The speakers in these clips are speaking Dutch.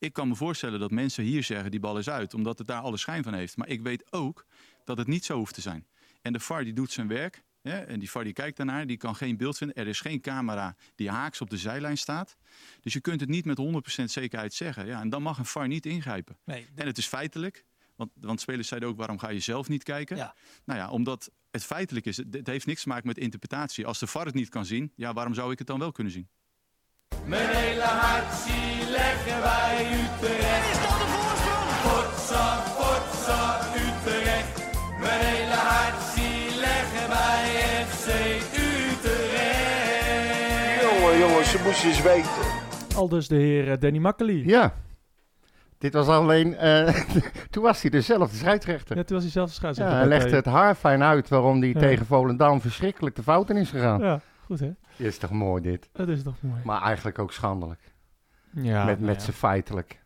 Ik kan me voorstellen dat mensen hier zeggen die bal is uit, omdat het daar alle schijn van heeft. Maar ik weet ook dat het niet zo hoeft te zijn. En de VAR die doet zijn werk. En die VAR die kijkt daarnaar, die kan geen beeld vinden. Er is geen camera die haaks op de zijlijn staat. Dus je kunt het niet met 100% zekerheid zeggen. Ja, en dan mag een VAR niet ingrijpen. Nee, En het is feitelijk. Want, want spelers zeiden ook, waarom ga je zelf niet kijken? Ja. Nou ja, omdat het feitelijk is. Het, het heeft niks te maken met interpretatie. Als de VAR het niet kan zien, ja, waarom zou ik het dan wel kunnen zien? Mijn hele hart zie leggen wij Utrecht. Is dat de voorsprong? Potsa, potsa, Utrecht. Mijn hele hart zie leggen wij FC Utrecht. Jongen, jongens, ze moesten eens weten. al dus de heer eh, Danny Makkely. Ja. Dit was alleen... eh, toen was hij dezelfde scheidsrechter. Ja, toen was hij zelf de Ja, scheidsrechter. hij bij legde het haar fijn uit waarom hij Ja. tegen Volendam verschrikkelijk de fout in is gegaan. Ja, goed hè? Is toch mooi dit? Dat is toch mooi. Maar eigenlijk ook schandelijk. Ja, met nou met ja. z'n feitelijk.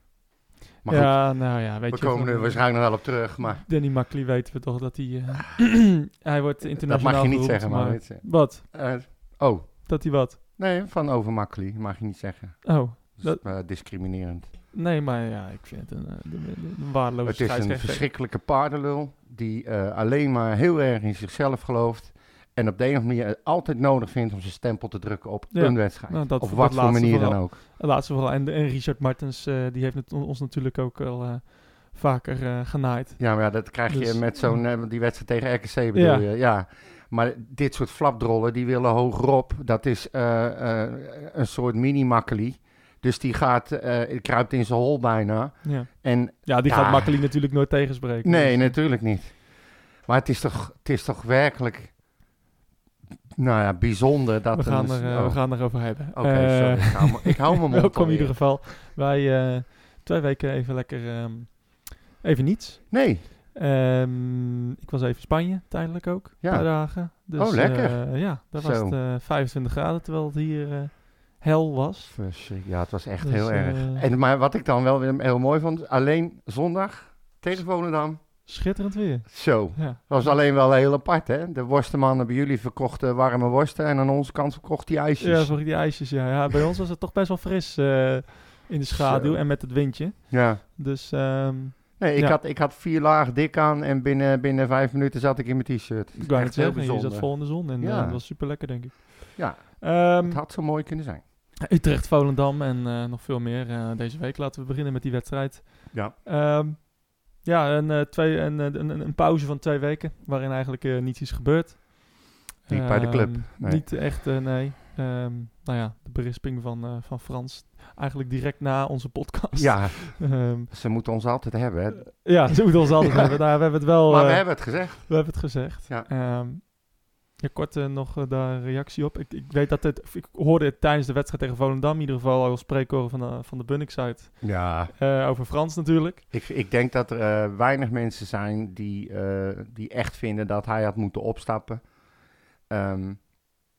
Maar goed, ja, nou ja, weet we je. komen er waarschijnlijk nog wel op terug. Maar Danny Makkely weten we toch dat hij... eh, hij wordt dat internationaal mag je niet zeggen. Maar. Wat? Eh, oh, Dat hij wat? nee, van overmakkelijk mag je niet zeggen. Oh, Dat is Dat- eh, discriminerend. nee, maar ja, ik vind het een, eh, een, een, waardeloze Het is een verschrikkelijke paardenlul die eh, alleen maar heel erg in zichzelf gelooft. En op de een of andere manier altijd nodig vindt om zijn stempel te drukken op Ja. een wedstrijd. Nou, dat- op dat wat voor manier dan ook. Laatste vooral. En, en Richard Martens, eh, die heeft het ons natuurlijk ook al eh, vaker eh, genaaid. Ja, maar ja, dat krijg je Dus- met zo'n die wedstrijd tegen RKC bedoel Ja. je. Ja. Maar dit soort flapdrollen, die willen hogerop. Dat is een soort mini-makkeli. Dus die gaat, eh kruipt in zijn hol bijna. Ja, En ja die Ja. gaat Makkely natuurlijk nooit tegenspreken. nee, Dus, natuurlijk niet. Maar het is toch, het is toch werkelijk, nou ja, bijzonder dat... we, gaan een- er, eh, oh. we gaan erover hebben. Oké, Eh, sorry. Ik hou me- Ik hou mijn mond Welkom in ieder geval. Wij eh, twee weken even lekker... ehm, even niets. Nee, Ehm, ik was even in Spanje, tijdelijk ook. Ja. Een paar dagen. Dus, Oh, lekker. ja, daar was het eh, 25 graden, terwijl het hier hel was. ja, het was echt Dus, heel erg. En, maar wat ik dan wel weer heel mooi vond, alleen zondag tegen Volendam. Schitterend weer. Zo, Ja. was alleen wel heel apart, hè? De worstenmannen bij jullie verkochten warme worsten en aan onze kant verkocht die ijsjes. Ja, voor die ijsjes, ja. ja. Bij ons was het toch best wel fris eh, in de schaduw Zo. en met het windje. Ja. Dus ehm, Nee, ik, Ja. had, ik had vier lagen dik aan en binnen, binnen vijf minuten zat ik in mijn t-shirt. ik wou het heel zeggen, je zat bijzonder. vol in de zon en Ja. eh, dat was super lekker, denk ik. Ja, Ehm, het had zo mooi kunnen zijn. Utrecht, Volendam en eh, nog veel meer deze week. Laten we beginnen met die wedstrijd. Ja. Ehm, ja, een, eh, twee, een, een, een, een pauze van twee weken waarin eigenlijk eh, niets is gebeurd. Niet bij de club, Ehm, nee. Niet echt, eh, nee. Ehm, nou ja, de berisping van, eh, van Frans. Eigenlijk direct na onze podcast. Ja, Ehm, ze moeten ons altijd hebben. Hè? ja, ze moeten ons altijd Ja. hebben. Nou, we hebben het wel... maar we eh, hebben het gezegd. we hebben het gezegd. Ja. Ja, kort eh, nog eh, daar reactie op. Ik, ik weet dat het... Ik hoorde het tijdens de wedstrijd tegen Volendam in ieder geval al spreekhoren van de, van de Bunnik uit. Ja, Eh, over Frans natuurlijk. ik, ik denk dat er eh, weinig mensen zijn die, eh, die echt vinden dat hij had moeten opstappen. Ehm,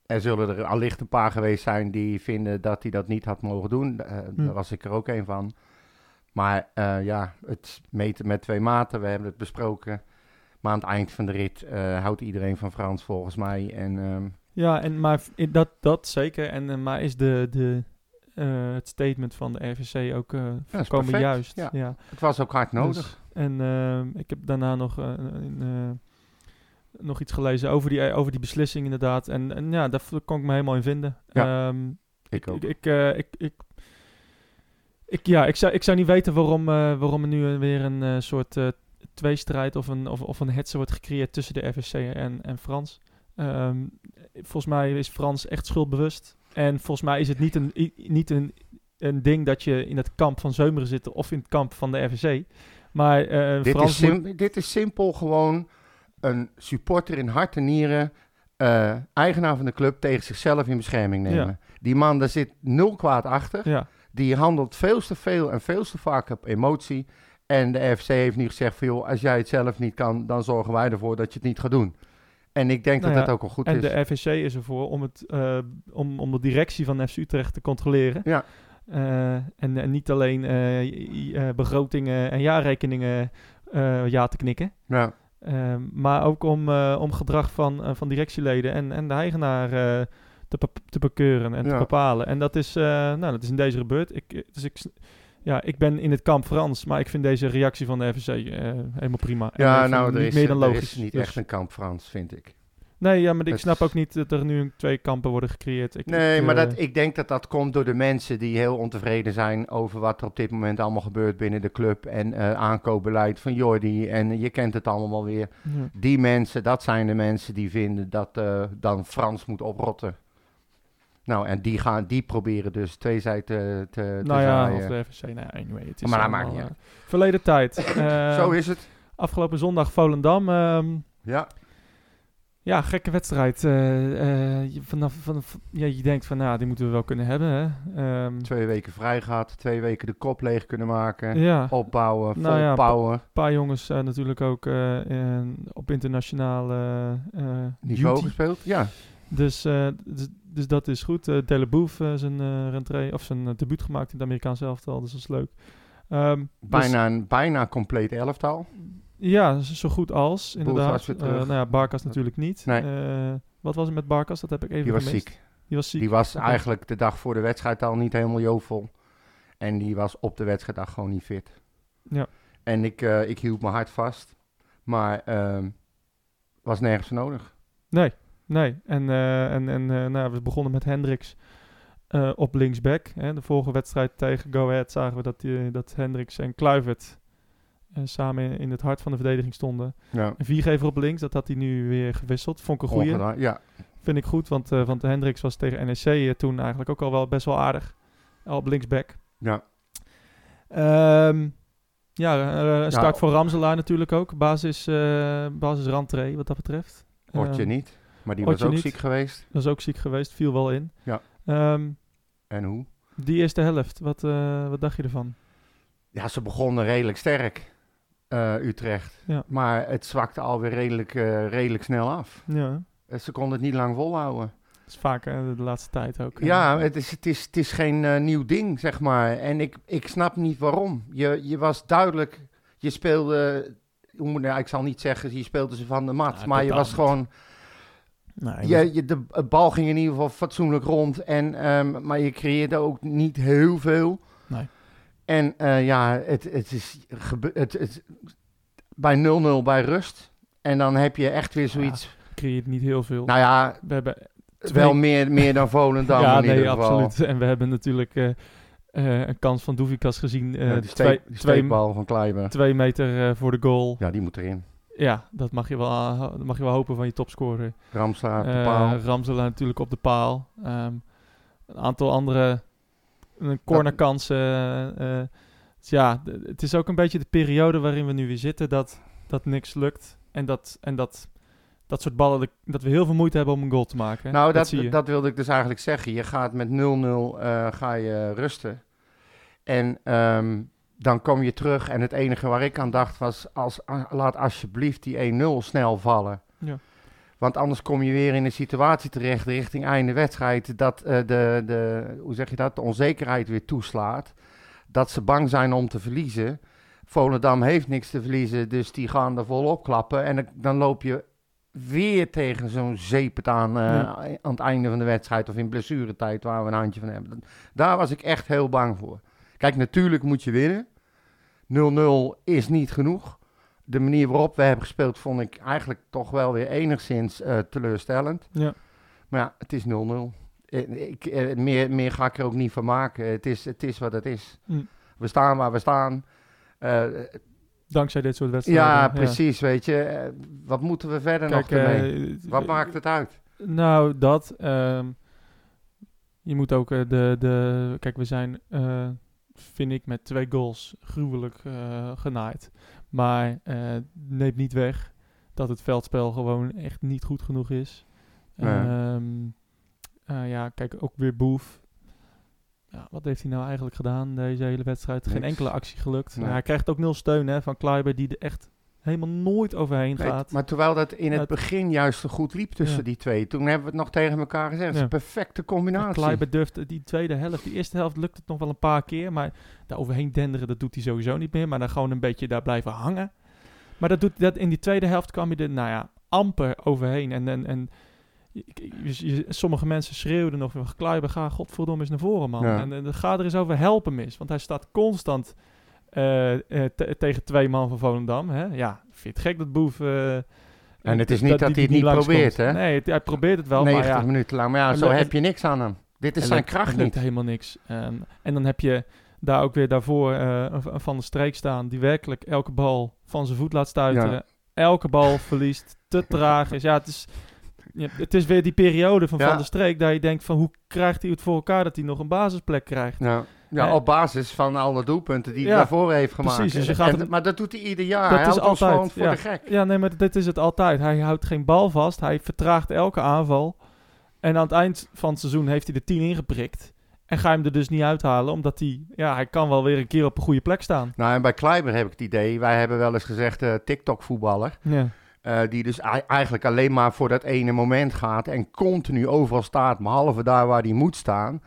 er zullen er allicht een paar geweest zijn die vinden dat hij dat niet had mogen doen. Eh, Hm. Daar was ik er ook een van. Maar eh, ja, het meten met twee maten, we hebben het besproken. Maar aan het eind van de rit eh, houdt iedereen van Frans volgens mij. En ehm, Ja, en, maar dat, dat zeker. En, eh, maar is de, de, eh, het statement van de RVC ook volkomen perfect, juist? ja. ja. het was ook hard nodig. Dus- en ehm, ik heb daarna nog, nog iets gelezen over die, over die beslissing inderdaad. En, en ja, daar kon ik me helemaal in vinden. Ja, Ehm, ik ook. Ik, ik, ik, ik, ik, ja, ik, zou, ik zou niet weten waarom, waarom er nu weer een soort tweestrijd of een, of, of een hetze wordt gecreëerd tussen de RVC en, en Frans. Ehm, volgens mij is Frans echt schuldbewust. En volgens mij is het niet een, niet een, een ding dat je in het kamp van Zeumeren zit of in het kamp van de RVC. Maar eh, Dit Frans is, moet- dit is simpel gewoon een supporter in hart en nieren, eh, eigenaar van de club, tegen zichzelf in bescherming nemen. Ja. Die man, daar zit nul kwaad achter. ja, Die handelt veel te veel en veel te vaak op emotie. En de RFC heeft nu gezegd van, joh, als jij het zelf niet kan, dan zorgen wij ervoor dat je het niet gaat doen. En ik denk Nou dat ja, dat ook al goed en is. de RVC is ervoor om, het, eh, om, om de directie van FC Utrecht te controleren. Ja. Eh, en, en niet alleen eh, begrotingen en jaarrekeningen ja te knikken. Ja. Ehm, maar ook om, om gedrag van, van directieleden en, en de eigenaar te, te bekeuren en te bepalen. En dat is, nou, dat is in deze gebeurd. Ik, dus ik, ja, ik ben in het kamp Frans, maar ik vind deze reactie van de FSC eh, helemaal prima. Ja, even nou, er niet is, meer dan logisch. is niet Dus- echt een kamp Frans, vind ik. Nee, ja, maar ik snap ook niet dat er nu twee kampen worden gecreëerd. Ik, Nee, ik, maar eh, dat, ik denk dat dat komt door de mensen die heel ontevreden zijn over wat er op dit moment allemaal gebeurt binnen de club en eh, aankoopbeleid van Jordi. En je kent het allemaal weer. ja. Die mensen, dat zijn de mensen die vinden dat eh, dan Frans moet oprotten. Nou, en die, gaan, die proberen dus twee zijden te, te, te Nou ja, of de FSC, nou anyway. Het is Maar dat maakt niet eh, Verleden tijd. Eh, Zo is het. Afgelopen zondag Volendam. ehm, Ja, ja, gekke wedstrijd. eh, je, vanaf, vanaf, ja, je denkt van, nou, die moeten we wel kunnen hebben. Hè? Ehm, twee weken vrij gehad, twee weken de kop leeg kunnen maken. ja, Opbouwen, vol Nou ja, power. een paar jongens natuurlijk ook in- op internationaal Niveau duty. gespeeld, ja. Dus, eh, dus, dus dat is goed. Uh, Deleboef uh, zijn uh, rentree, of zijn debuut gemaakt in het Amerikaans elftal, dus dat is leuk. Um, bijna, dus, een bijna compleet elftal. Ja, zo goed als, inderdaad. Nou ja, Barkas natuurlijk niet. Nee. Wat was het met Barkas? Dat heb ik even Die was ziek. Die was ziek. Die was eigenlijk de dag voor de wedstrijd al niet helemaal jovel. En die was op de wedstrijddag gewoon niet fit. Ja. En ik, ik hield mijn hart vast. Maar uh, was nergens nodig. Nee, nee. En, uh, en, en nou, we begonnen met Hendricks uh, op linksback. Hè. De vorige wedstrijd tegen Go Ahead zagen we dat, die, dat Hendricks en Kluivert samen in het hart van de verdediging stonden. Ja. Een viergever op links, dat had hij nu weer gewisseld. Vond ik een goeie. Ja. Vind ik goed, want, want Hendricks was tegen NEC toen eigenlijk ook al wel best wel aardig. Al op linksback. Ja. Um, ja, start ja. voor Ramselaar natuurlijk ook. Basis, basis wat dat betreft. Hoort je um, niet, maar die was ook niet. ziek geweest. Was ook ziek geweest, viel wel in. Ja. Um, en hoe? Die eerste helft, wat, uh, wat dacht je ervan? Ja, ze begonnen redelijk sterk, uh, Utrecht. Ja. Maar het zwakte alweer redelijk, uh, redelijk snel af. Ja. Ze konden het niet lang volhouden. Dat is vaak hè, de laatste tijd ook. Ja, het is, het is, het is geen uh, nieuw ding, zeg maar. En ik, ik snap niet waarom. Je, je was duidelijk, je speelde, hoe nou, ik zal niet zeggen, je speelde ze van de mat. Ja, maar je was niet. gewoon, Nee, je, je, de bal ging in ieder geval fatsoenlijk rond. En, um, maar je creëerde ook niet heel veel. Nee. En uh, ja, het, het is gebe- het, het, bij 0-0 bij rust. En dan heb je echt weer zoiets... Ja, creëert niet heel veel. Nou ja, we hebben wel meer, meer dan Volendam ja, in nee, ieder geval. absoluut. En we hebben natuurlijk uh, uh, een kans van Doevikas gezien. Uh, ja, die, steek, twee, die twee, steekbal van Kleiber. twee meter uh, voor de goal. Ja, die moet erin. Ja, dat mag je wel, dat mag je wel hopen van je topscorer. Ramselaar op de Uh, paal. Ramselaar natuurlijk op de paal. Um, een aantal andere cornerkansen. Uh, dus ja, het is ook een beetje de periode waarin we nu weer zitten dat, dat niks lukt. En dat, en dat, dat soort ballen, dat we heel veel moeite hebben om een goal te maken. Nou, dat, dat wilde ik dus eigenlijk zeggen. Je gaat met 0-0 uh, ga je rusten. En um, dan kom je terug. En het enige waar ik aan dacht was, als, laat alsjeblieft die 1-0 snel vallen. Ja. Want anders kom je weer in een situatie terecht richting einde wedstrijd. Dat uh, de, de, hoe zeg je dat, de onzekerheid weer toeslaat. Dat ze bang zijn om te verliezen. Volendam heeft niks te verliezen, dus die gaan er volop klappen. En dan loop je weer tegen zo'n zeepet aan uh, ja. aan het einde van de wedstrijd of in blessuretijd waar we een handje van hebben. Daar was ik echt heel bang voor. Kijk, natuurlijk moet je winnen. 0-0 is niet genoeg. De manier waarop we hebben gespeeld vond ik eigenlijk toch wel weer enigszins uh, teleurstellend. Ja. Maar ja, het is 0-0. Ik, ik, meer, meer ga ik er ook niet van maken. Het is, het is wat het is. Mm. We staan waar we staan. Uh, Dankzij dit soort wedstrijden. Ja, precies, ja. weet je. Wat moeten we verder Kijk, nog ermee? wat maakt het uit? Nou, dat. Um, je moet ook de, de... Kijk, we zijn, uh, vind ik, met twee goals gruwelijk genaaid. Maar neemt niet weg dat het veldspel gewoon echt niet goed genoeg is. Nee. Um, uh, ja, kijk, ook weer Boef. Ja, wat heeft hij nou eigenlijk gedaan deze hele wedstrijd? Geen enkele actie gelukt. Nee. Hij krijgt ook nul steun hè, van Kleiber, die er echt helemaal nooit overheen Nee, gaat. maar terwijl dat in het Het- begin juist zo goed liep tussen Ja. die twee. Toen hebben we het nog tegen elkaar gezegd. Het is een perfecte combinatie. Kleiber durft die tweede helft, die eerste helft lukt het nog wel een paar keer, maar daar overheen denderen, dat doet hij sowieso niet meer. Maar dan gewoon een beetje daar blijven hangen. Maar dat doet, dat, in die tweede helft kwam je er, nou ja, amper overheen. En, en, en je- je- sommige mensen schreeuwden nog van Kluiber, ga godverdomme eens naar voren, man. Ja. En, en ga er eens over helpen mis. Want hij staat constant eh, eh, te- tegen twee man van Volendam. Hè? Ja, vind het gek dat Boef... eh, En het is niet dat hij het niet probeert, hè? Nee, het- hij probeert het wel, 90 maar ja... minuten lang. Maar ja, zo heb je niks aan hem. Dit is zijn kracht niet. helemaal niks. En dan heb je daar ook weer daarvoor eh, een Van de Streek staan... die werkelijk elke bal van zijn voet laat stuiteren. Ja. Elke bal verliest, te traag is. Ja, het is... Ja, het is weer die periode van Ja. Van der Streek... dat je denkt van hoe krijgt hij het voor elkaar... dat hij nog een basisplek krijgt. Ja. Ja, op basis van alle doelpunten die hij daarvoor heeft gemaakt. precies, dus je gaat En- hem- maar dat doet hij ieder jaar. Dat hij is altijd, gewoon voor ja. de gek. Ja, nee, maar dit is het altijd. Hij houdt geen bal vast. Hij vertraagt elke aanval. En aan het eind van het seizoen heeft hij er 10 ingeprikt. En ga je hem er dus niet uithalen, omdat hij... Ja, hij kan wel weer een keer op een goede plek staan. Nou, en bij Kleiber heb ik het idee, wij hebben wel eens gezegd eh, TikTok-voetballer. Ja. eh, die dus ei- eigenlijk alleen maar voor dat ene moment gaat en continu overal staat, behalve daar waar hij moet staan.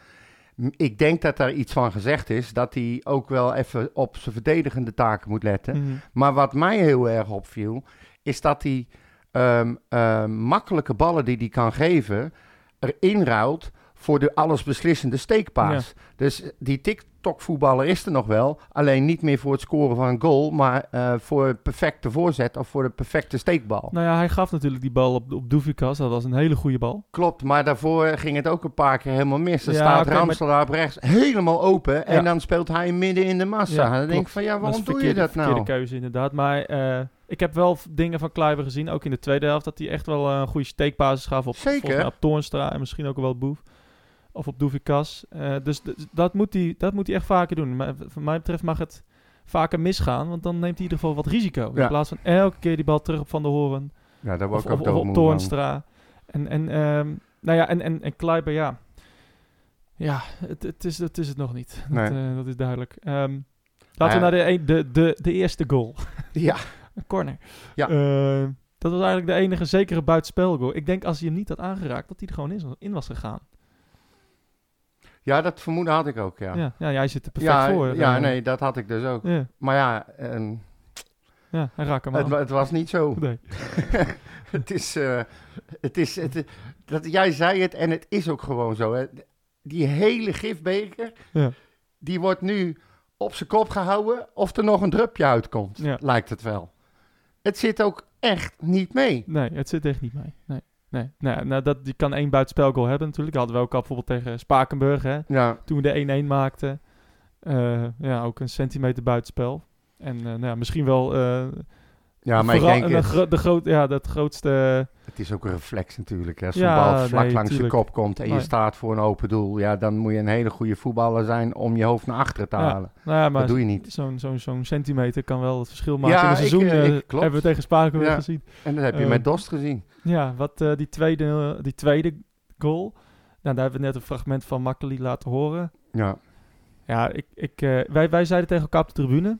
Ik denk dat daar iets van gezegd is, dat hij ook wel even op zijn verdedigende taken moet letten. Mhm. Maar wat mij heel erg opviel, is dat hij ehm, ehm, makkelijke ballen die hij kan geven, erin ruilt voor de allesbeslissende steekpaas. Dus die TikTok-voetballer is er nog wel, alleen niet meer voor het scoren van een goal, maar eh, voor het perfecte voorzet of voor de perfecte steekbal. Nou ja, hij gaf natuurlijk die bal op, op Doevikas. Dat was een hele goede bal. Klopt, maar daarvoor ging het ook een paar keer helemaal mis. Dan Ja, staat oké, maar- Ramsel daar op rechts helemaal open en dan speelt hij midden in de massa. Ja, dan denk ik van ja, waarom doe je dat nou? Verkeerde keuze inderdaad. Maar eh, ik heb wel dingen van Kluiber gezien, ook in de tweede helft, dat hij echt wel een goede steekbasis gaf op, Zeker. volgens mij op Toornstra en misschien ook wel Boef. Of op Doevikas. Eh, dus dat, moet hij, dat moet hij echt vaker doen. Maar v- wat mij betreft mag het vaker misgaan, want dan neemt hij in ieder geval wat risico. Ja. In plaats van elke keer die bal terug op Van de Horen Ja, daar of, of, of op van. Toornstra. En, en, ehm, nou ja, en, en, en Kluiber, ja. Ja, het, het, is, het is het nog niet. Nee. Dat, eh, dat is duidelijk. Ehm, ja. laten we naar de, een- de, de, de eerste goal. Ja, Een corner. Ja. Eh, dat was eigenlijk de enige zekere buitenspelgoal. Ik denk als hij hem niet had aangeraakt, dat hij er gewoon in, in was gegaan. Ja, dat vermoeden had ik ook, ja. Ja, ja, jij zit er perfect Ja, voor. ja eh. nee, dat had ik dus ook. Maar ja, ehm, ja, hij raakt hem het, het was niet zo. Nee. het is, eh, het is het, dat, jij zei het en het is ook gewoon zo. Hè. Die hele gifbeker, Ja. die wordt nu op zijn kop gehouden of er nog een drupje uitkomt, Ja. lijkt het wel. Het zit ook echt niet mee. Nee, het zit echt niet mee. Nee. Nee, nou, nou, dat, die kan één buitenspelgoal hebben natuurlijk. Dat hadden we ook al bijvoorbeeld tegen Spakenburg, hè. Ja, Toen we de 1-1 maakten. Eh, ja, ook een centimeter buitenspel. En eh, nou ja, misschien wel eh, ja maar ik denk, en de, gro- de, groot, ja, dat grootste... het is ook een reflex natuurlijk. hè. Als Ja, bal vlak nee, langs tuurlijk. je kop komt en je staat voor een open doel, ja, dan moet je een hele goede voetballer zijn om je hoofd naar achteren te Ja, halen. Nou ja, maar Dat doe je niet. zo'n zo'n zo'n centimeter kan wel het verschil maken Ja, in een ik, seizoen. eh, eh, ik- klopt. hebben we tegen Spakenburg Ja. gezien. En dat heb je Eh, met Dost gezien. Ja, wat eh, die, tweede, die tweede goal... Nou, daar hebben we net een fragment van Makkeli laten horen. Ja. Ja, ik, ik, eh, wij, wij zeiden tegen elkaar op de tribune...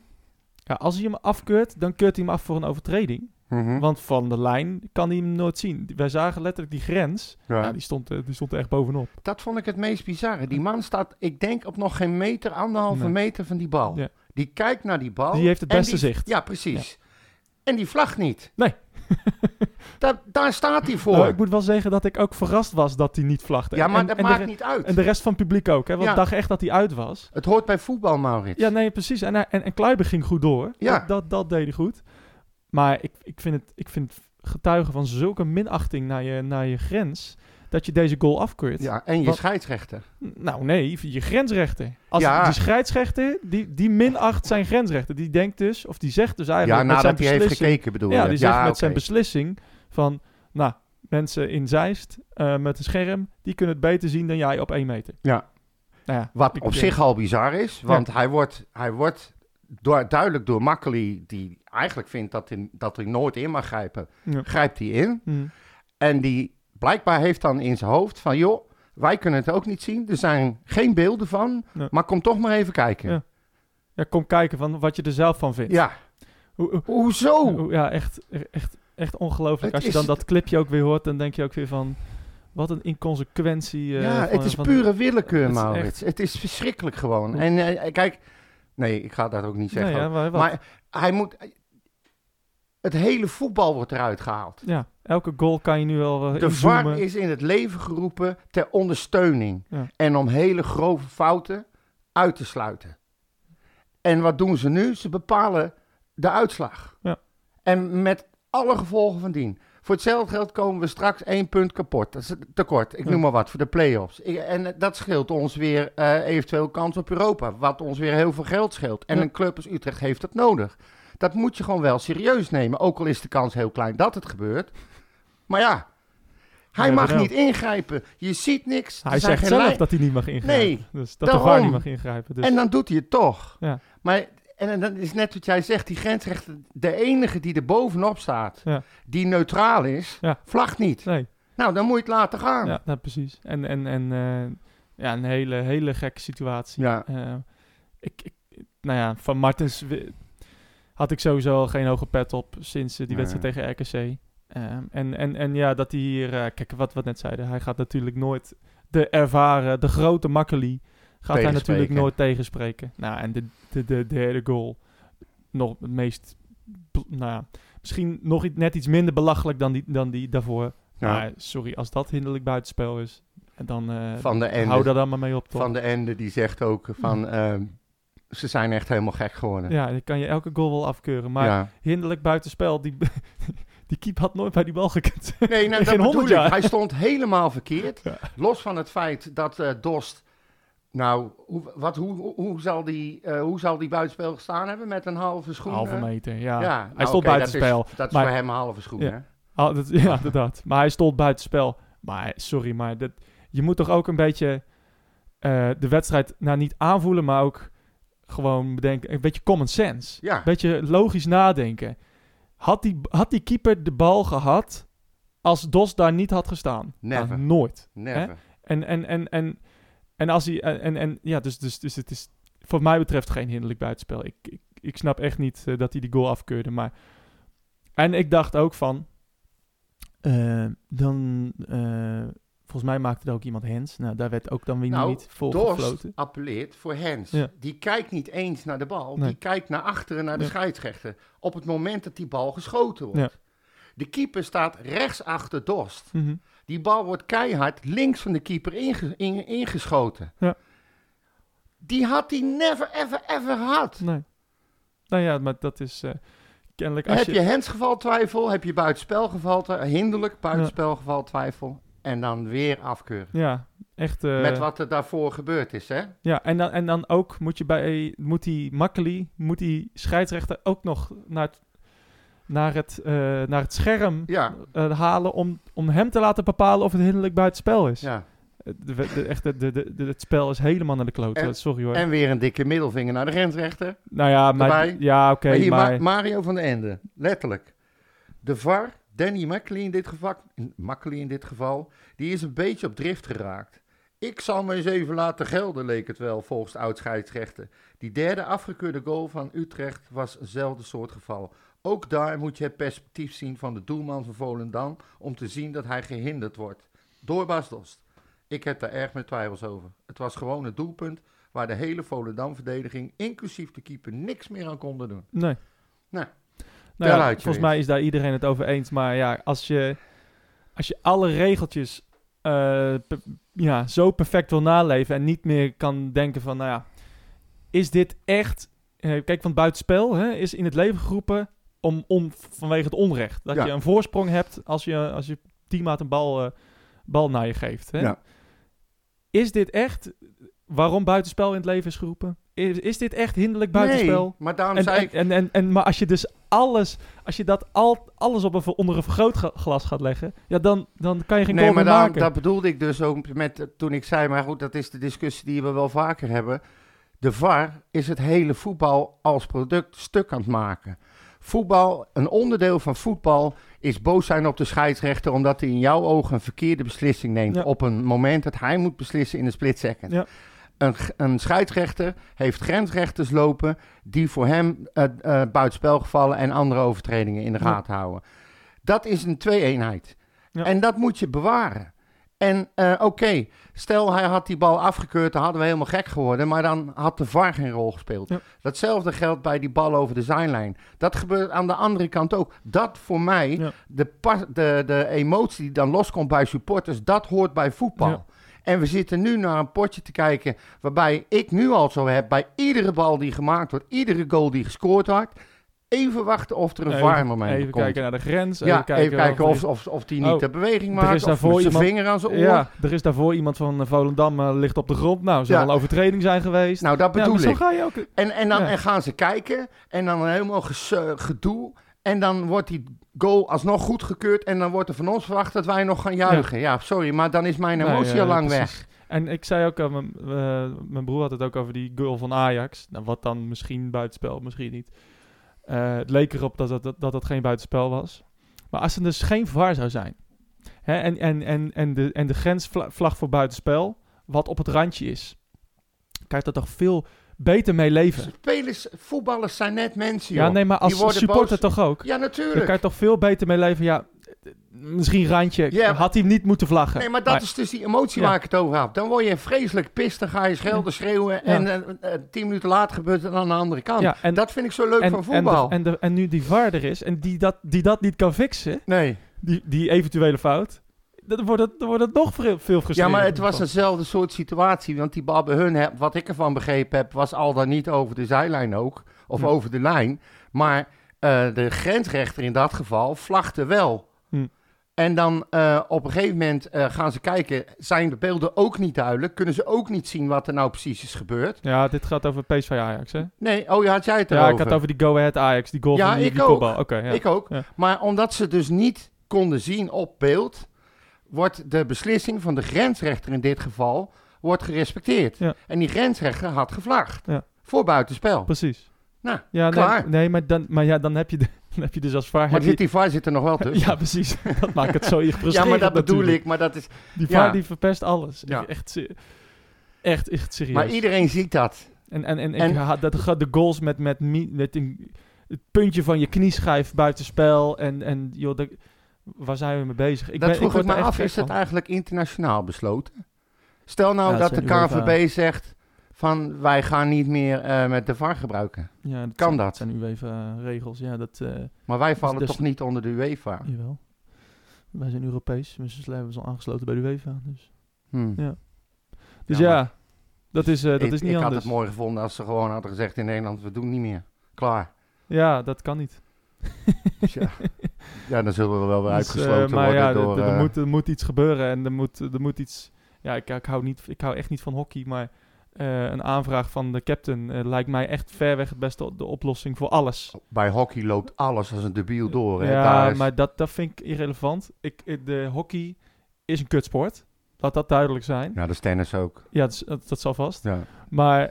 Ja, als hij hem afkeurt, dan keurt hij hem af voor een overtreding. Mhm. Want van de lijn kan hij hem nooit zien. Wij zagen letterlijk die grens. Ja. Ja, die, stond, eh, die stond er echt bovenop. Dat vond ik het meest bizarre. Die man staat, ik denk, op nog geen meter, anderhalve Nee. meter van die bal. Ja. Die kijkt naar die bal. Die heeft het en beste die- zicht. Ja, precies. En die vlagt niet. Nee. daar, daar staat hij voor. Nou, ik moet wel zeggen dat ik ook verrast was dat hij niet vlagde. ja, maar En- dat en maakt niet uit. En de rest van het publiek ook, hè? Want Ja. ik dacht echt dat hij uit was. Het hoort bij voetbal, Maurits. Ja, nee, precies. En, hij- en, en Kluiber ging goed door. Ja. Dat, dat, dat deed hij goed. Maar ik, ik, vind het, ik vind het getuigen van zulke minachting naar je, naar je grens... dat je deze goal afkeurt. Ja, en je Wat- scheidsrechter. Nou nee, je grensrechter. Als Ja. die scheidsrechter, die, die minacht zijn grensrechter. Die denkt dus, of die zegt dus Ja, eigenlijk met zijn heeft gekeken bedoel Ja, je. die zegt met zijn beslissing van... Nou, mensen in Zeist eh, met een scherm... die kunnen het beter zien dan jij op één meter. Ja. Nou ja, Wat op zich al bizar is, want hij wordt, hij wordt door, duidelijk door Makkeli, die eigenlijk vindt dat hij, dat hij nooit in mag grijpen, Ja. grijpt hij in. Hm. En die blijkbaar heeft dan in zijn hoofd van, joh, wij kunnen het ook niet zien. Er zijn geen beelden van, Ja. maar kom toch maar even kijken. Ja. Ja, Ja, kom kijken van wat je er zelf van vindt. Hoe- hoe- hoezo? hoe- ja, echt, echt, echt ongelooflijk. Als je dan dat clipje ook weer hoort, dan denk je ook weer van... Wat een inconsequentie. eh, ja, van- het is van- pure willekeur, het is. Het is verschrikkelijk gewoon. En eh, kijk, nee, ik ga dat ook niet zeggen. Nee, ja, maar wat? maar hij moet... Het hele voetbal wordt eruit gehaald. Ja, elke goal kan je nu wel uh, De VAR is in het leven geroepen ter ondersteuning. Ja. En om hele grove fouten uit te sluiten. En wat doen ze nu? Ze bepalen de uitslag. Ja. En met alle gevolgen van dien. Voor hetzelfde geld komen we straks één punt kapot. Dat is tekort. Ik Ja. noem maar wat, voor de play-offs. En eh, dat scheelt ons weer eh, eventueel kans op Europa. Wat ons weer heel veel geld scheelt. En Ja. een club als Utrecht heeft dat nodig. Dat moet je gewoon wel serieus nemen. Ook al is de kans heel klein dat het gebeurt. Maar ja, hij mag niet ingrijpen. Je ziet niks. Hij zegt zelf lijn- dat hij niet mag ingrijpen. Nee, dus dat de VAR daarom. niet mag ingrijpen. Dus. En dan doet hij het toch. Ja. Maar en dan is net wat jij zegt, die grensrechter, de enige die er bovenop staat, Ja. die neutraal is, Ja. vlagt niet. nee, Nou, dan moet je het laten gaan. ja, nou, precies. En, en, en eh, ja, een hele, hele gekke situatie. Ja. Eh, ik, ik, nou ja, van Martens had ik sowieso al geen hoge pet op sinds eh, die Nee. wedstrijd tegen RKC. Ehm, en, en, en ja, dat hij hier... eh, kijk, wat we net zeiden. Hij gaat natuurlijk nooit de ervaren, de grote Makkeli... gaat hij natuurlijk nooit tegenspreken. Nou, en de, de, de derde goal... nog het meest... Nou ja, misschien nog iets- net iets minder belachelijk dan die, dan die daarvoor. Ja. Maar sorry, als dat hinderlijk buitenspel is... dan eh, Van de Ende, hou daar dan maar mee op, toch? van de Ende die zegt ook van, ehm, ze zijn echt helemaal gek geworden. Ja, dan kan je elke goal wel afkeuren. Maar Ja. hinderlijk buitenspel, die, die keep had nooit bij die bal gekund. Nee, nou, dat bedoel ik. Hij stond helemaal verkeerd. Ja. Los van het feit dat eh Dost... Nou, hoe, wat, hoe, hoe, zal die, eh, hoe zal die buitenspel gestaan hebben met een halve schoen? Halve eh? meter, ja. Ja, hij nou, stond buitenspel. Dat is, dat is voor hem een halve schoen, Ja. hè? Ah, dat, ja, inderdaad. Maar hij stond buitenspel. Maar sorry, maar dat, je moet toch ook een beetje de wedstrijd nou niet aanvoelen, maar ook gewoon bedenken. Een beetje common sense. Ja. Een beetje logisch nadenken. Had die, had die keeper de bal gehad als Dos daar niet had gestaan? Nou, Never. nooit. Never. En, en, en, en, en als hij. En, en, en ja, dus, dus, dus het is voor mij betreft geen hinderlijk buitenspel. Ik, ik, ik snap echt niet eh, dat hij die goal afkeurde. Maar. En ik dacht ook van. eh, dan. eh, volgens mij maakte er ook iemand hands. Nou, daar werd ook dan weer Nou, niet voor Dorst gefloten. appelleert voor Hens. Ja. Die kijkt niet eens naar de bal. Nee. Die kijkt naar achteren naar de Ja. scheidsrechter. Op het moment dat die bal geschoten wordt. Ja. De keeper staat rechts achter Dorst. Mhm. Die bal wordt keihard links van de keeper inge- in- ingeschoten. Ja. Die had hij never, ever, ever gehad. Nee. Nou ja, maar dat is. eh, kennelijk. Als heb je, hensgeval twijfel, heb je buitenspelgeval twijfel, hinderlijk buitenspelgeval twijfel. En dan weer afkeuren. Ja, echt. eh, Met wat er daarvoor gebeurd is, hè? Ja, en dan, en dan ook moet je bij, moet die Makkeli, moet die scheidsrechter ook nog naar het, naar het, eh, naar het scherm Ja. eh, halen om, om hem te laten bepalen of het hinderlijk buitenspel is. ja. De, de, echt, de, de, de- het spel is helemaal naar de klote. Sorry hoor. En weer een dikke middelvinger naar de grensrechter. nou ja, maar, erbij. ja oké, maar Mario van den Ende, letterlijk. De VAR, Danny Makkely in dit geval, in dit geval, die is een beetje op drift geraakt. Ik zal me eens even laten gelden, leek het wel, volgens de oud-scheidsrechter. Die derde afgekeurde goal van Utrecht was eenzelfde soort geval. Ook daar moet je het perspectief zien van de doelman van Volendam om te zien dat hij gehinderd wordt. Door Bas Dost. Ik heb daar erg met twijfels over. Het was gewoon een doelpunt waar de hele Volendam-verdediging, inclusief de keeper, niks meer aan konden doen. Nee. Nou, Nou ja, volgens mij is daar iedereen het over eens. Maar ja, als je, als je alle regeltjes eh, pe- ja, zo perfect wil naleven en niet meer kan denken van, nou ja, is dit echt... eh, kijk, want buitenspel hè, is in het leven geroepen om, om, vanwege het onrecht. Dat Ja. je een voorsprong hebt als je, als je teammaat een bal, eh, bal naar je geeft. Hè? Ja. Is dit echt waarom buitenspel in het leven is geroepen? Is, is dit echt hinderlijk buitenspel? Nee, maar daarom En, zei en, ik... en, en, en- maar als je dus alles, als je dat al, alles op een, onder een vergrootglas gaat leggen, ja, dan, dan kan je geen Nee, goal maar meer daar, maken. dat bedoelde ik dus ook met, toen ik zei, maar goed, dat is de discussie die we wel vaker hebben. De VAR is het hele voetbal als product stuk aan het maken. Voetbal, een onderdeel van voetbal is boos zijn op de scheidsrechter omdat hij in jouw ogen een verkeerde beslissing neemt Ja. op een moment dat hij moet beslissen in een split second. Ja. Een, een scheidsrechter heeft grensrechters lopen die voor hem eh eh, buitenspelgevallen en andere overtredingen in de Ja. gaten houden. Dat is een twee-eenheid. Ja. En dat moet je bewaren. En eh, oké, stel hij had die bal afgekeurd, dan hadden we helemaal gek geworden. Maar dan had de VAR geen rol gespeeld. Ja. Datzelfde geldt bij die bal over de zijlijn. Dat gebeurt aan de andere kant ook. Dat voor mij, Ja. de, de, de emotie die dan loskomt bij supporters, dat hoort bij voetbal. Ja. En we zitten nu naar een potje te kijken waarbij ik nu al zo heb, bij iedere bal die gemaakt wordt, iedere goal die gescoord wordt, even wachten of er een Even- VAR-moment Even komt. kijken naar de grens. ja, even kijken of of, of, of die niet Oh, de beweging er is maakt, of daarvoor met zijn iemand- vinger aan zijn oor. Ja, er is daarvoor iemand van eh, Volendam eh, ligt op de grond. Nou, zou Ja. een overtreding zijn geweest. Nou, dat bedoel ik. ga je ook... En, en dan Ja. en gaan ze kijken en dan helemaal ges- eh, gedoe. En dan wordt die goal alsnog goedgekeurd en dan wordt er van ons verwacht dat wij nog gaan juichen. Ja, sorry, maar dan is mijn emotie al lang precies. weg. En ik zei ook, aan mijn, mijn broer had het ook over die goal van Ajax. Nou, wat dan misschien buitenspel, misschien niet. Eh, het leek erop dat dat, dat geen buitenspel was. Maar als er dus geen VAR zou zijn. Hè, en, en, en, en, de, en de grensvlag voor buitenspel, wat op het randje is. Je er toch veel beter mee leven. Spelers, voetballers zijn net mensen, Ja, joh. nee, maar als supporter boos. toch ook. Ja, natuurlijk. kan je toch veel beter mee leven. Ja, misschien randje. Ja, had hij niet moeten vlaggen. Nee, maar dat is dus die emotie Ja. waar ik het over heb. Dan word je vreselijk pist, dan ga je schelden, schreeuwen. En eh, tien minuten later gebeurt het aan de andere kant. Ja, en- dat vind ik zo leuk en, van en, voetbal. de- en, de- en nu die VAR er is en die dat, die dat niet kan fixen, nee. die, die eventuele fout, dan wordt het, dan wordt het nog veel, veel Ja, frustrerender. maar het was dezelfde soort situatie. Want die bal bij hun, heb, wat ik ervan begrepen heb, was al dan niet over de zijlijn ook. Of Hm. over de lijn. Maar eh, de grensrechter in dat geval vlagde wel. Hm. En dan eh, op een gegeven moment eh, gaan ze kijken. Zijn de beelden ook niet duidelijk? Kunnen ze ook niet zien wat er nou precies is gebeurd? Ja, dit gaat over PSV Ajax, hè? Nee, oh ja, had jij het Ja, erover? ik had het over die Go Ahead Ajax, die goal Ja, van die, ik die ook. ja. Ik ook. Ja. Maar omdat ze dus niet konden zien op beeld, wordt de beslissing van de grensrechter in dit geval wordt gerespecteerd. Ja. En die grensrechter had gevlaagd. Ja. Voor buitenspel. Precies. Nou, Ja, nee, klaar. nee, maar, dan, maar ja, dan heb je, de, dan heb je dus als VAR... Maar zit die VAR zit er nog wel tussen. ja, precies. dat maakt het zo Ja, frustrerend maar dat bedoel natuurlijk. ik. Maar, dat is, Die Ja. VAR die verpest alles. Ja. Echt, echt, echt serieus. maar iedereen ziet dat. En, en, en, En- dat, de goals met, met, met een, het puntje van je knieschijf buitenspel. En, en joh, dat- waar zijn we mee bezig? Ik dat ben, vroeg ik, me af. Is het eigenlijk internationaal besloten? Stel nou Ja, dat de zijn KVB zegt van wij gaan niet meer eh, met de VAR gebruiken. Ja, dat Kan zijn, dat? zijn UEFA-regels. Ja, dat... eh Maar wij vallen dus- toch niet onder de UEFA? jawel. Wij zijn Europees. Dus we al aangesloten bij de UEFA. Dus, Hm. Ja. dus Ja, ja, maar- dat is, eh, dat ik, is niet ik had anders. het mooi gevonden als ze gewoon hadden gezegd in Nederland, we doen niet meer. Klaar. Ja, dat kan niet. Ja. ja, dan zullen we wel weer Dus, eh, uitgesloten maar worden ja, door... er, er eh, moet, er moet iets gebeuren en er moet, er moet iets... Ja, ik, ik, hou niet, ik hou echt niet van hockey, maar eh, een aanvraag van de captain lijkt mij echt ver weg het beste de oplossing voor alles. Bij hockey loopt alles als een debiel door. Hè? ja, Daar is- maar dat, dat vind ik irrelevant. Ik, de hockey is een kutsport. Laat dat duidelijk zijn. Ja, dat is tennis ook. Ja, dat, dat, dat zal vast. Ja. Maar,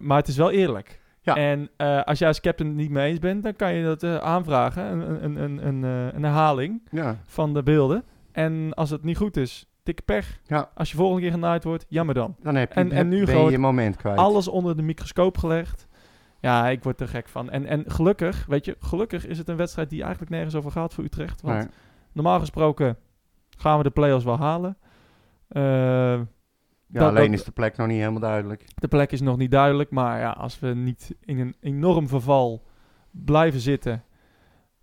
maar het is wel eerlijk. Ja. En eh, als jij als captain het niet mee eens bent, dan kan je dat eh, aanvragen. Een, een, een, een, eh, een herhaling ja. van de beelden. En als het niet goed is, dikke pech. Ja. Als je volgende keer genaaid wordt, jammer dan. Dan heb je, En- en nu gewoon je moment kwijt. Alles onder de microscoop gelegd. Ja, ik word er gek van. En, en gelukkig, weet je, gelukkig is het een wedstrijd die eigenlijk nergens over gaat voor Utrecht. Want Nee. normaal gesproken gaan we de play-offs wel halen. Eh, Ja, dat- alleen is de plek nog niet helemaal duidelijk. de plek is nog niet duidelijk, maar ja, als we niet in een enorm verval blijven zitten,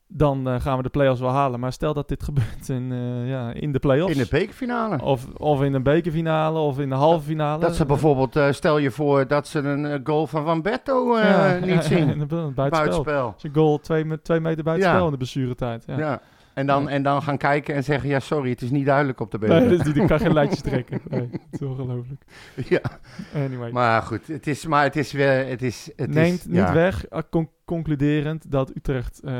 dan eh, gaan we de play-offs wel halen. Maar stel dat dit gebeurt in, eh, ja, in de play-offs. In de bekerfinale. of, of in een bekerfinale, of in de halve finale. Dat ze bijvoorbeeld, eh, stel je voor dat ze een goal van Van Ja, niet zien. buitenspel. Buitenspel. Een goal twee, twee meter buitenspel Ja. in de blessuretijd. Ja. Ja. En, dan, en dan gaan kijken en zeggen, ja sorry, het is niet duidelijk op de beelden. Nee, dus die kan geen lijntjes trekken. Nee, het is ongelooflijk. ja. Anyway. Maar goed, het is, maar het is weer, het is, het Neemt is, niet ja. weg, eh, con- concluderend, dat Utrecht... eh,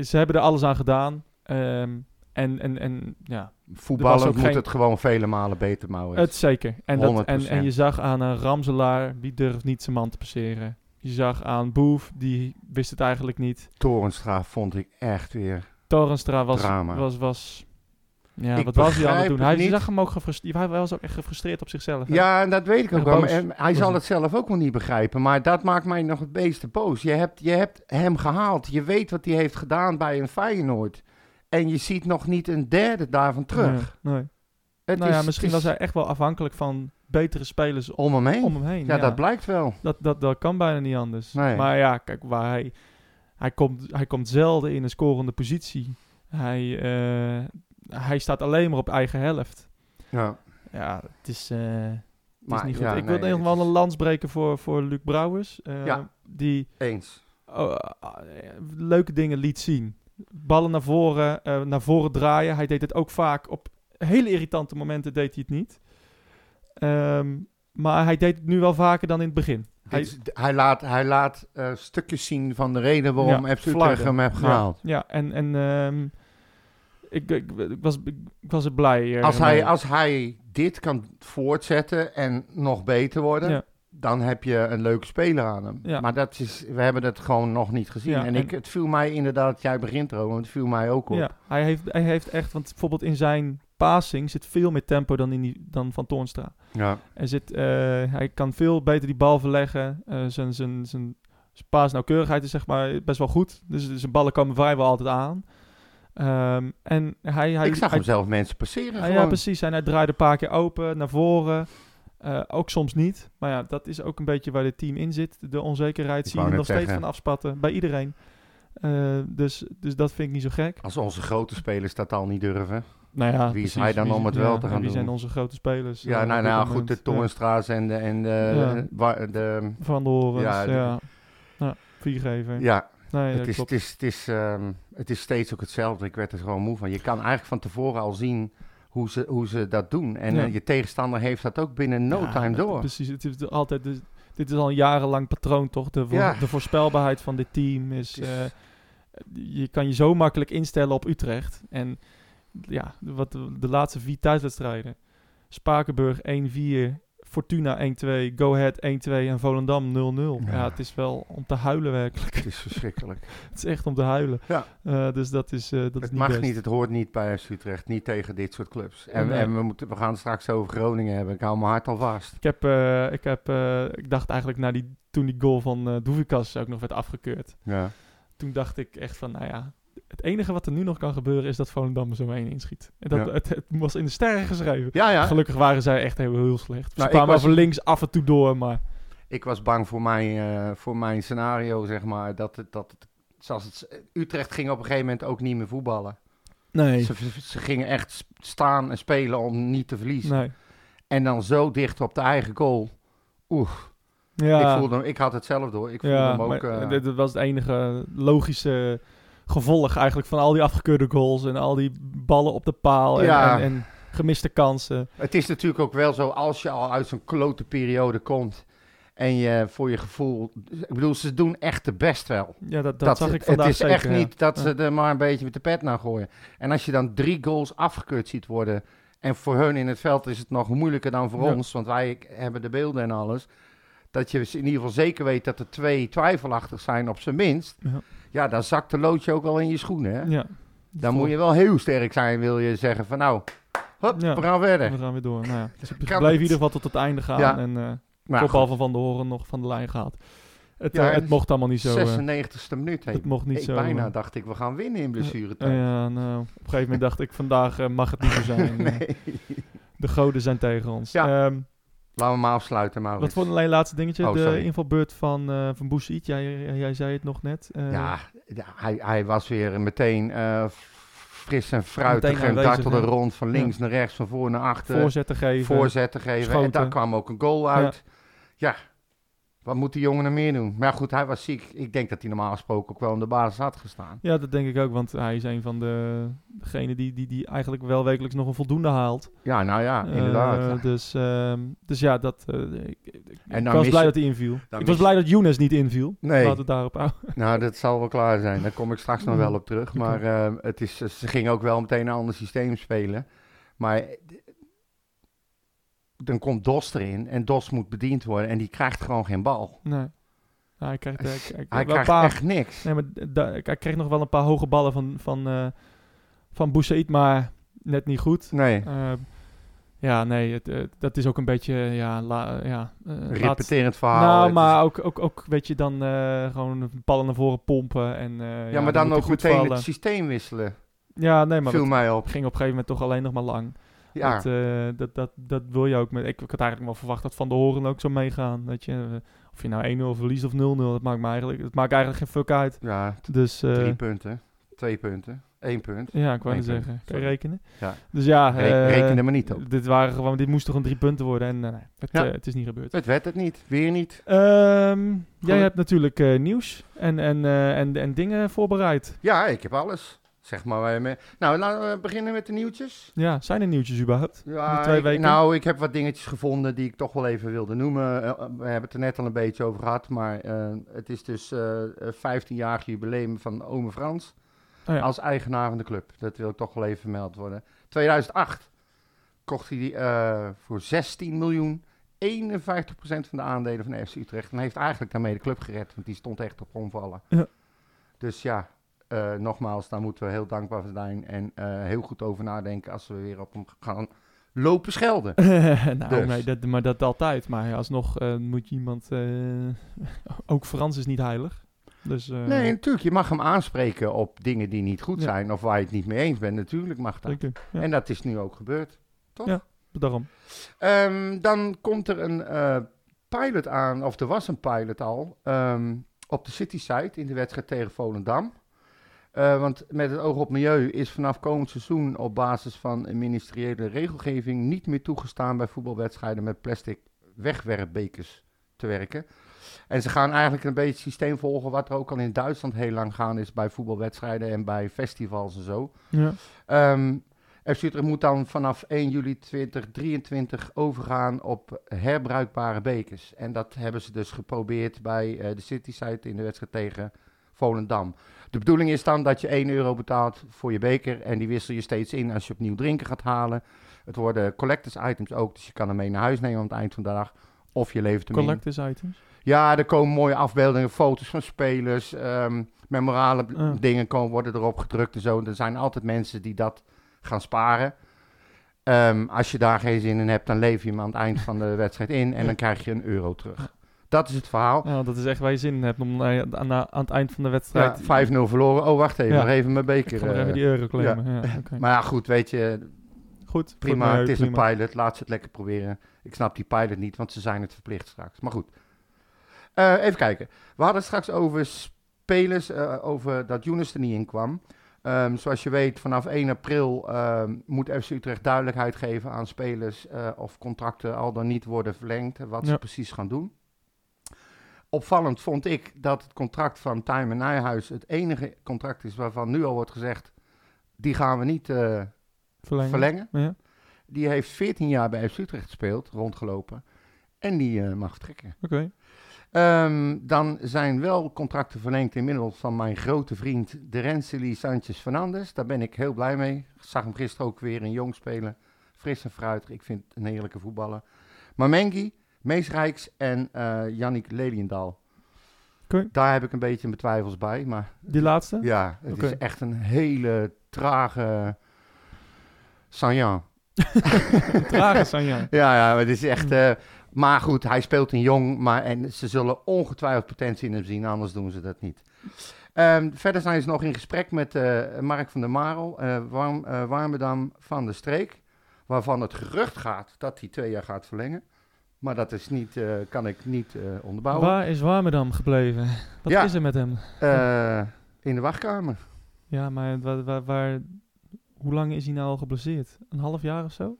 ze hebben er alles aan gedaan. Ehm, en, en, en ja, Voetballend ook moet geen- het gewoon vele malen beter mouwen. het zeker. En, dat, en, 100%. en je zag aan een Ramselaar, die durft niet zijn man te passeren. Je zag aan Boef, die wist het eigenlijk niet. Torenstra vond ik echt weer... Torenstra was... Drama. was, was ja, Ik wat was hij aan het doen? Hij niet. zag hem ook gefrustreerd. Hij was ook echt gefrustreerd op zichzelf. hè? Ja, en dat weet ik ook wel. en hij zal het zelf ook wel niet begrijpen. Maar dat maakt mij nog het meeste boos. Je hebt, je hebt hem gehaald. Je weet wat hij heeft gedaan bij een Feyenoord. En je ziet nog niet een derde daarvan terug. Nee, nee. Het nou ja, is- misschien is was hij echt wel afhankelijk van betere spelers om hem heen. om hem heen. ja, dat blijkt wel. dat, dat, dat kan bijna niet anders. Nee. Maar ja, kijk, waar hij, hij, komt, hij komt zelden in een scorende positie. Hij, eh, hij staat alleen maar op eigen helft. Ja. Ja, het is, eh, het Maar is niet goed. ja, ik nee, wil nog het wel is- een lans breken voor, voor Luc Brouwers. eh, Ja. Die Eens. oh, leuke dingen liet zien. Ballen naar voren, naar voren draaien. Hij deed het ook vaak op hele irritante momenten deed hij het niet. Ehm, maar hij deed het nu wel vaker dan in het begin. Hij, Hij- hij laat, hij laat eh, stukjes zien van de reden waarom Ja, FC hem heeft gehaald. Ja, ja en, en ehm, ik, ik, ik was, ik, was er blij. eh, Als, hij, mee. als hij dit kan voortzetten en nog beter worden, Ja. dan heb je een leuke speler aan hem. Ja. Maar dat is, we hebben dat gewoon nog niet gezien. Ja, en ik, het viel mij inderdaad, jij begint erover, het viel mij ook op. Ja, hij heeft, hij heeft echt, want bijvoorbeeld in zijn passing zit veel meer tempo dan, in die, dan van Toornstra. Ja. Er zit, eh, hij kan veel beter die bal verleggen. Eh, zijn, zijn, zijn, zijn paasnauwkeurigheid is zeg maar best wel goed. Dus zijn ballen komen vrijwel altijd aan. Ehm, en hij, hij, ik zag hij, hem zelf mensen passeren Ah, ja, precies. En hij draaide een paar keer open, naar voren. Eh, ook soms niet. Maar ja, dat is ook een beetje waar dit team in zit. De onzekerheid Ik zie je nog steeds van afspatten. Bij iedereen. Dus, dus dat vind ik niet zo gek. Als onze grote spelers dat al niet durven. Nou ja, Wie is hij dan Wie- om het ja, wel te gaan Wie zijn doen? onze grote spelers? Ja, eh, nou, nou moment? goed, de Ja. Toornstra's en de, en de, Van de Horens, Ja, ja. de- ja. viergever. ja, nee, het is, het, is, het, is, ehm, het is steeds ook hetzelfde. Ik werd er gewoon moe van. Je kan eigenlijk van tevoren al zien hoe ze, hoe ze dat doen. En Ja. eh, je tegenstander heeft dat ook binnen no Ja, time door. Precies, het is altijd, dus- dit is al een jarenlang patroon, toch? De, Ja. de voorspelbaarheid van dit team is... Is- eh, je kan je zo makkelijk instellen op Utrecht. En ja, wat de, laatste vier thuiswedstrijden. Spakenburg 1-4, Fortuna 1-2, Go Ahead 1-2 en Volendam 0-0. Ja. Ja. het is wel om te huilen werkelijk. Het is verschrikkelijk. het is echt om te huilen. Ja. Eh, dus dat is, eh, dat is het niet mag best. niet, het hoort niet bij FC Utrecht. Niet tegen dit soort clubs. En, Nee. en we, moeten, we gaan het straks over Groningen hebben. Ik hou mijn hart al vast. Ik, heb, eh, ik, heb, ik dacht eigenlijk na die, toen die goal van eh Doevikas ook nog werd afgekeurd. Ja. Toen dacht ik echt van, nou ja, het enige wat er nu nog kan gebeuren is dat Volendam zo één inschiet. En dat, Ja. het, het was in de sterren geschreven. Ja, ja. Gelukkig waren zij echt heel, heel slecht. Ze Nou, kwamen was- over links af en toe door, maar... Ik was bang voor mijn, eh, voor mijn scenario, zeg maar. Dat het, dat het, zoals het, Utrecht ging op een gegeven moment ook niet meer voetballen. Nee. Ze, ze gingen echt staan en spelen om niet te verliezen. Nee. En dan zo dicht op de eigen goal. Oeh, Ja, ik, voelde, ik had het zelf door. Ik voelde ja hem ook... dit, dit was het enige logische gevolg eigenlijk van al die afgekeurde goals en al die ballen op de paal en, Ja. en, en gemiste kansen. Het is natuurlijk ook wel zo, als je al uit zo'n klote periode komt... en je voor je gevoel... Ik bedoel, ze doen echt de best wel. Ja, dat, dat, zag ik het vandaag is zeker, echt ja. niet dat ze er maar een beetje met de pet naar gooien. En als je dan drie goals afgekeurd ziet worden... en voor hun in het veld is het nog moeilijker dan voor Ja. ons... want wij hebben de beelden en alles... dat je in ieder geval zeker weet dat er twee twijfelachtig zijn op zijn minst... Ja. Ja, dan zakt de loodje ook wel in je schoenen, hè? Ja. Dan moet je wel heel sterk zijn, wil je zeggen van nou... Hop, Ja. we gaan verder. We gaan weer door. Nou ja, in het? ieder geval tot het einde gaan. Ja. En eh Maar kopbal goed, van Van de Horen nog van de lijn gehaald. Het, Ja, eh, en het mocht allemaal niet zo. eh, 96e minuut. hè. het mocht niet ik zo. bijna eh, dacht ik, we gaan winnen in blessuretijd. eh, ja, nou, op een gegeven moment dacht ik, vandaag eh, mag het niet zo zijn. Eh, nee. De goden zijn tegen ons. Ja. Ehm, Laten we maar afsluiten, Maurits. wat voor alleen laatste dingetje? Oh, de invalbeurt van, eh van. Jij, jij, zei het nog net. Eh, Ja, hij, hij was weer meteen eh, fris en fruitig en dartelde ja. rond van links naar rechts, van voor naar achter. Voorzetten geven. voorzetten geven. En daar kwam ook een goal uit. Ja. Wat moet die jongen er meer doen? Maar goed, hij was ziek. Ik denk dat hij normaal gesproken ook wel in de basis had gestaan. Ja, dat denk ik ook. Want hij is een van de degenen die, die, die eigenlijk wel wekelijks nog een voldoende haalt. Ja, nou ja, Eh, inderdaad. dus, ehm, dus ja, dat, eh, ik, ik, En ik dan was blij je- dat hij inviel. Ik was blij dat Younes niet inviel. Nee. Laten we het daarop houden. Nou, dat zal wel klaar zijn. Daar kom ik straks nog wel op terug. Maar eh, het is, ze gingen ook wel meteen een ander systeem spelen. Maar dan komt Dos erin en Dos moet bediend worden en die krijgt gewoon geen bal. Nee. Nou, hij krijgt, Hij paar, echt niks. Nee, maar da- hij kreeg nog wel een paar hoge ballen van, van, eh van Boussaïd, maar net niet goed. Nee, Eh, ja, nee, het, eh, dat is ook een beetje, ja, la, ja repeterend verhaal. Nou, maar ook, ook, ook weet je, dan gewoon ballen naar voren pompen. En, eh, ja, maar dan moet ook meteen vallen. het systeem wisselen. Ja, nee, maar Viel het mij op. ging op een gegeven moment toch alleen nog maar lang. Ja. Dat, eh, dat, dat, dat wil je ook. Met, ik, ik had eigenlijk wel verwacht dat Van de Horen ook zou meegaan. Weet je. Eh, Of je nou 1-0 verliest of 0-0, dat maakt, me eigenlijk, dat maakt eigenlijk geen fuck uit. Ja, Dus eh, drie punten, twee punten, één punt. ja, ik wou Eén zeggen. Kan je rekenen? Ja. Dus ja, Re- reken er maar niet op. Dit, waren gewoon, dit moest toch een drie punten worden en nee, het, Ja. het is niet gebeurd. Het werd het niet, weer niet. Ehm, jij hebt natuurlijk nieuws en, en, en, en dingen voorbereid. Ja, ik heb alles. Zeg maar. waar je mee- Nou, laten we beginnen met de nieuwtjes. Ja, zijn er nieuwtjes überhaupt? Ja, Die twee ik- weken? nou, ik heb wat dingetjes gevonden die ik toch wel even wilde noemen. Eh, we hebben het er net al een beetje over gehad, maar eh, het is dus eh 15-jarig jubileum van Ome Frans Oh ja. als eigenaar van de club. Dat wil ik toch wel even vermeld worden. 2008 kocht hij die eh, voor 16 miljoen 51% van de aandelen van FC Utrecht. En heeft eigenlijk daarmee de club gered, want die stond echt op omvallen. Ja. Dus ja, eh, nogmaals, daar moeten we heel dankbaar voor zijn. En eh, heel goed over nadenken als we weer op hem gaan lopen schelden. nou, Dus. nee, dat, maar dat altijd. Maar alsnog eh, moet je iemand... ook Frans is niet heilig. Dus, Nee, natuurlijk, je mag hem aanspreken op dingen die niet goed Ja. zijn of waar je het niet mee eens bent. Natuurlijk mag dat. zeker. Ja, En dat is nu ook gebeurd. Ja. daarom. Ehm, dan komt er een pilot aan, of er was een pilot al, ehm, op de City site in de wedstrijd tegen Volendam. Eh, want met het oog op milieu is vanaf komend seizoen op basis van een ministeriële regelgeving niet meer toegestaan bij voetbalwedstrijden met plastic wegwerpbekers te werken. En ze gaan eigenlijk een beetje het systeem volgen wat er ook al in Duitsland heel lang gaan is bij voetbalwedstrijden en bij festivals en zo. Ja. Ehm FC Utrecht moet dan vanaf 1 juli 2023 overgaan op herbruikbare bekers. En dat hebben ze dus geprobeerd bij eh, de City site in de wedstrijd tegen Volendam. De bedoeling is dan dat je 1 euro betaalt voor je beker en die wissel je steeds in als je opnieuw drinken gaat halen. Het worden collectors items ook, dus je kan hem mee naar huis nemen aan het eind van de dag. Of je levert hem in. Collectors items. Ja, er komen mooie afbeeldingen, foto's van spelers, ehm memorale Ah. dingen komen, worden erop gedrukt en zo. Er zijn altijd mensen die dat gaan sparen. Ehm, als je daar geen zin in hebt, dan lever je hem aan het eind van de wedstrijd in en dan krijg je een euro terug. Dat is het verhaal. Ja, dat is echt waar je zin in hebt om eh, aan, aan het eind van de wedstrijd... Ja, 5-0 verloren. Oh, wacht even, Ja. nog even mijn Ik beker. ga eh. even die euro claimen. Ja. Maar ja, goed, weet je, Goed. prima. het is prima. een pilot, laat ze het lekker proberen. Ik snap die pilot niet, want ze zijn het verplicht straks. Maar goed. Eh, even kijken. We hadden straks over spelers, over dat Younes er niet in kwam. Ehm, zoals je weet, vanaf 1 april ehm, moet FC Utrecht duidelijkheid geven aan spelers of contracten al dan niet worden verlengd. en Wat ze precies gaan doen. Opvallend vond ik dat het contract van Time en Nijhuis het enige contract is waarvan nu al wordt gezegd, die gaan we niet eh, Verlengen. verlengen. Ja. Die heeft 14 jaar bij FC Utrecht gespeeld, rondgelopen. En die eh, mag vertrekken. Oké. Ehm, dan zijn wel contracten verlengd inmiddels van mijn grote vriend de Rensely Sanchez Fernandes. Daar ben ik heel blij mee. Ik zag hem gisteren ook weer in jong spelen. Fris en fruitig. Ik vind het een heerlijke voetballer. Maar Mengi, Mees Rijks en eh Yannick Leliendaal. Daar heb ik een beetje mijn twijfels bij. Maar Die laatste? ja, het is echt een hele trage Sanjan. Trage zijn ja. Ja, maar het is echt. eh, maar goed, hij speelt in jong. Maar, en ze zullen ongetwijfeld potentie in hem zien, anders doen ze dat niet. Ehm, verder zijn ze nog in gesprek met eh, Mark van der Marel, eh Warm, Warmerdam van de Streek. Waarvan het gerucht gaat dat hij twee jaar gaat verlengen. Maar dat is niet, eh, kan ik niet eh, onderbouwen. Waar is Warmerdam gebleven? Wat Ja. is er met hem? Eh, in de wachtkamer. Ja, maar waar, waar, waar- hoe lang is hij nou al geblesseerd? Een half jaar of zo?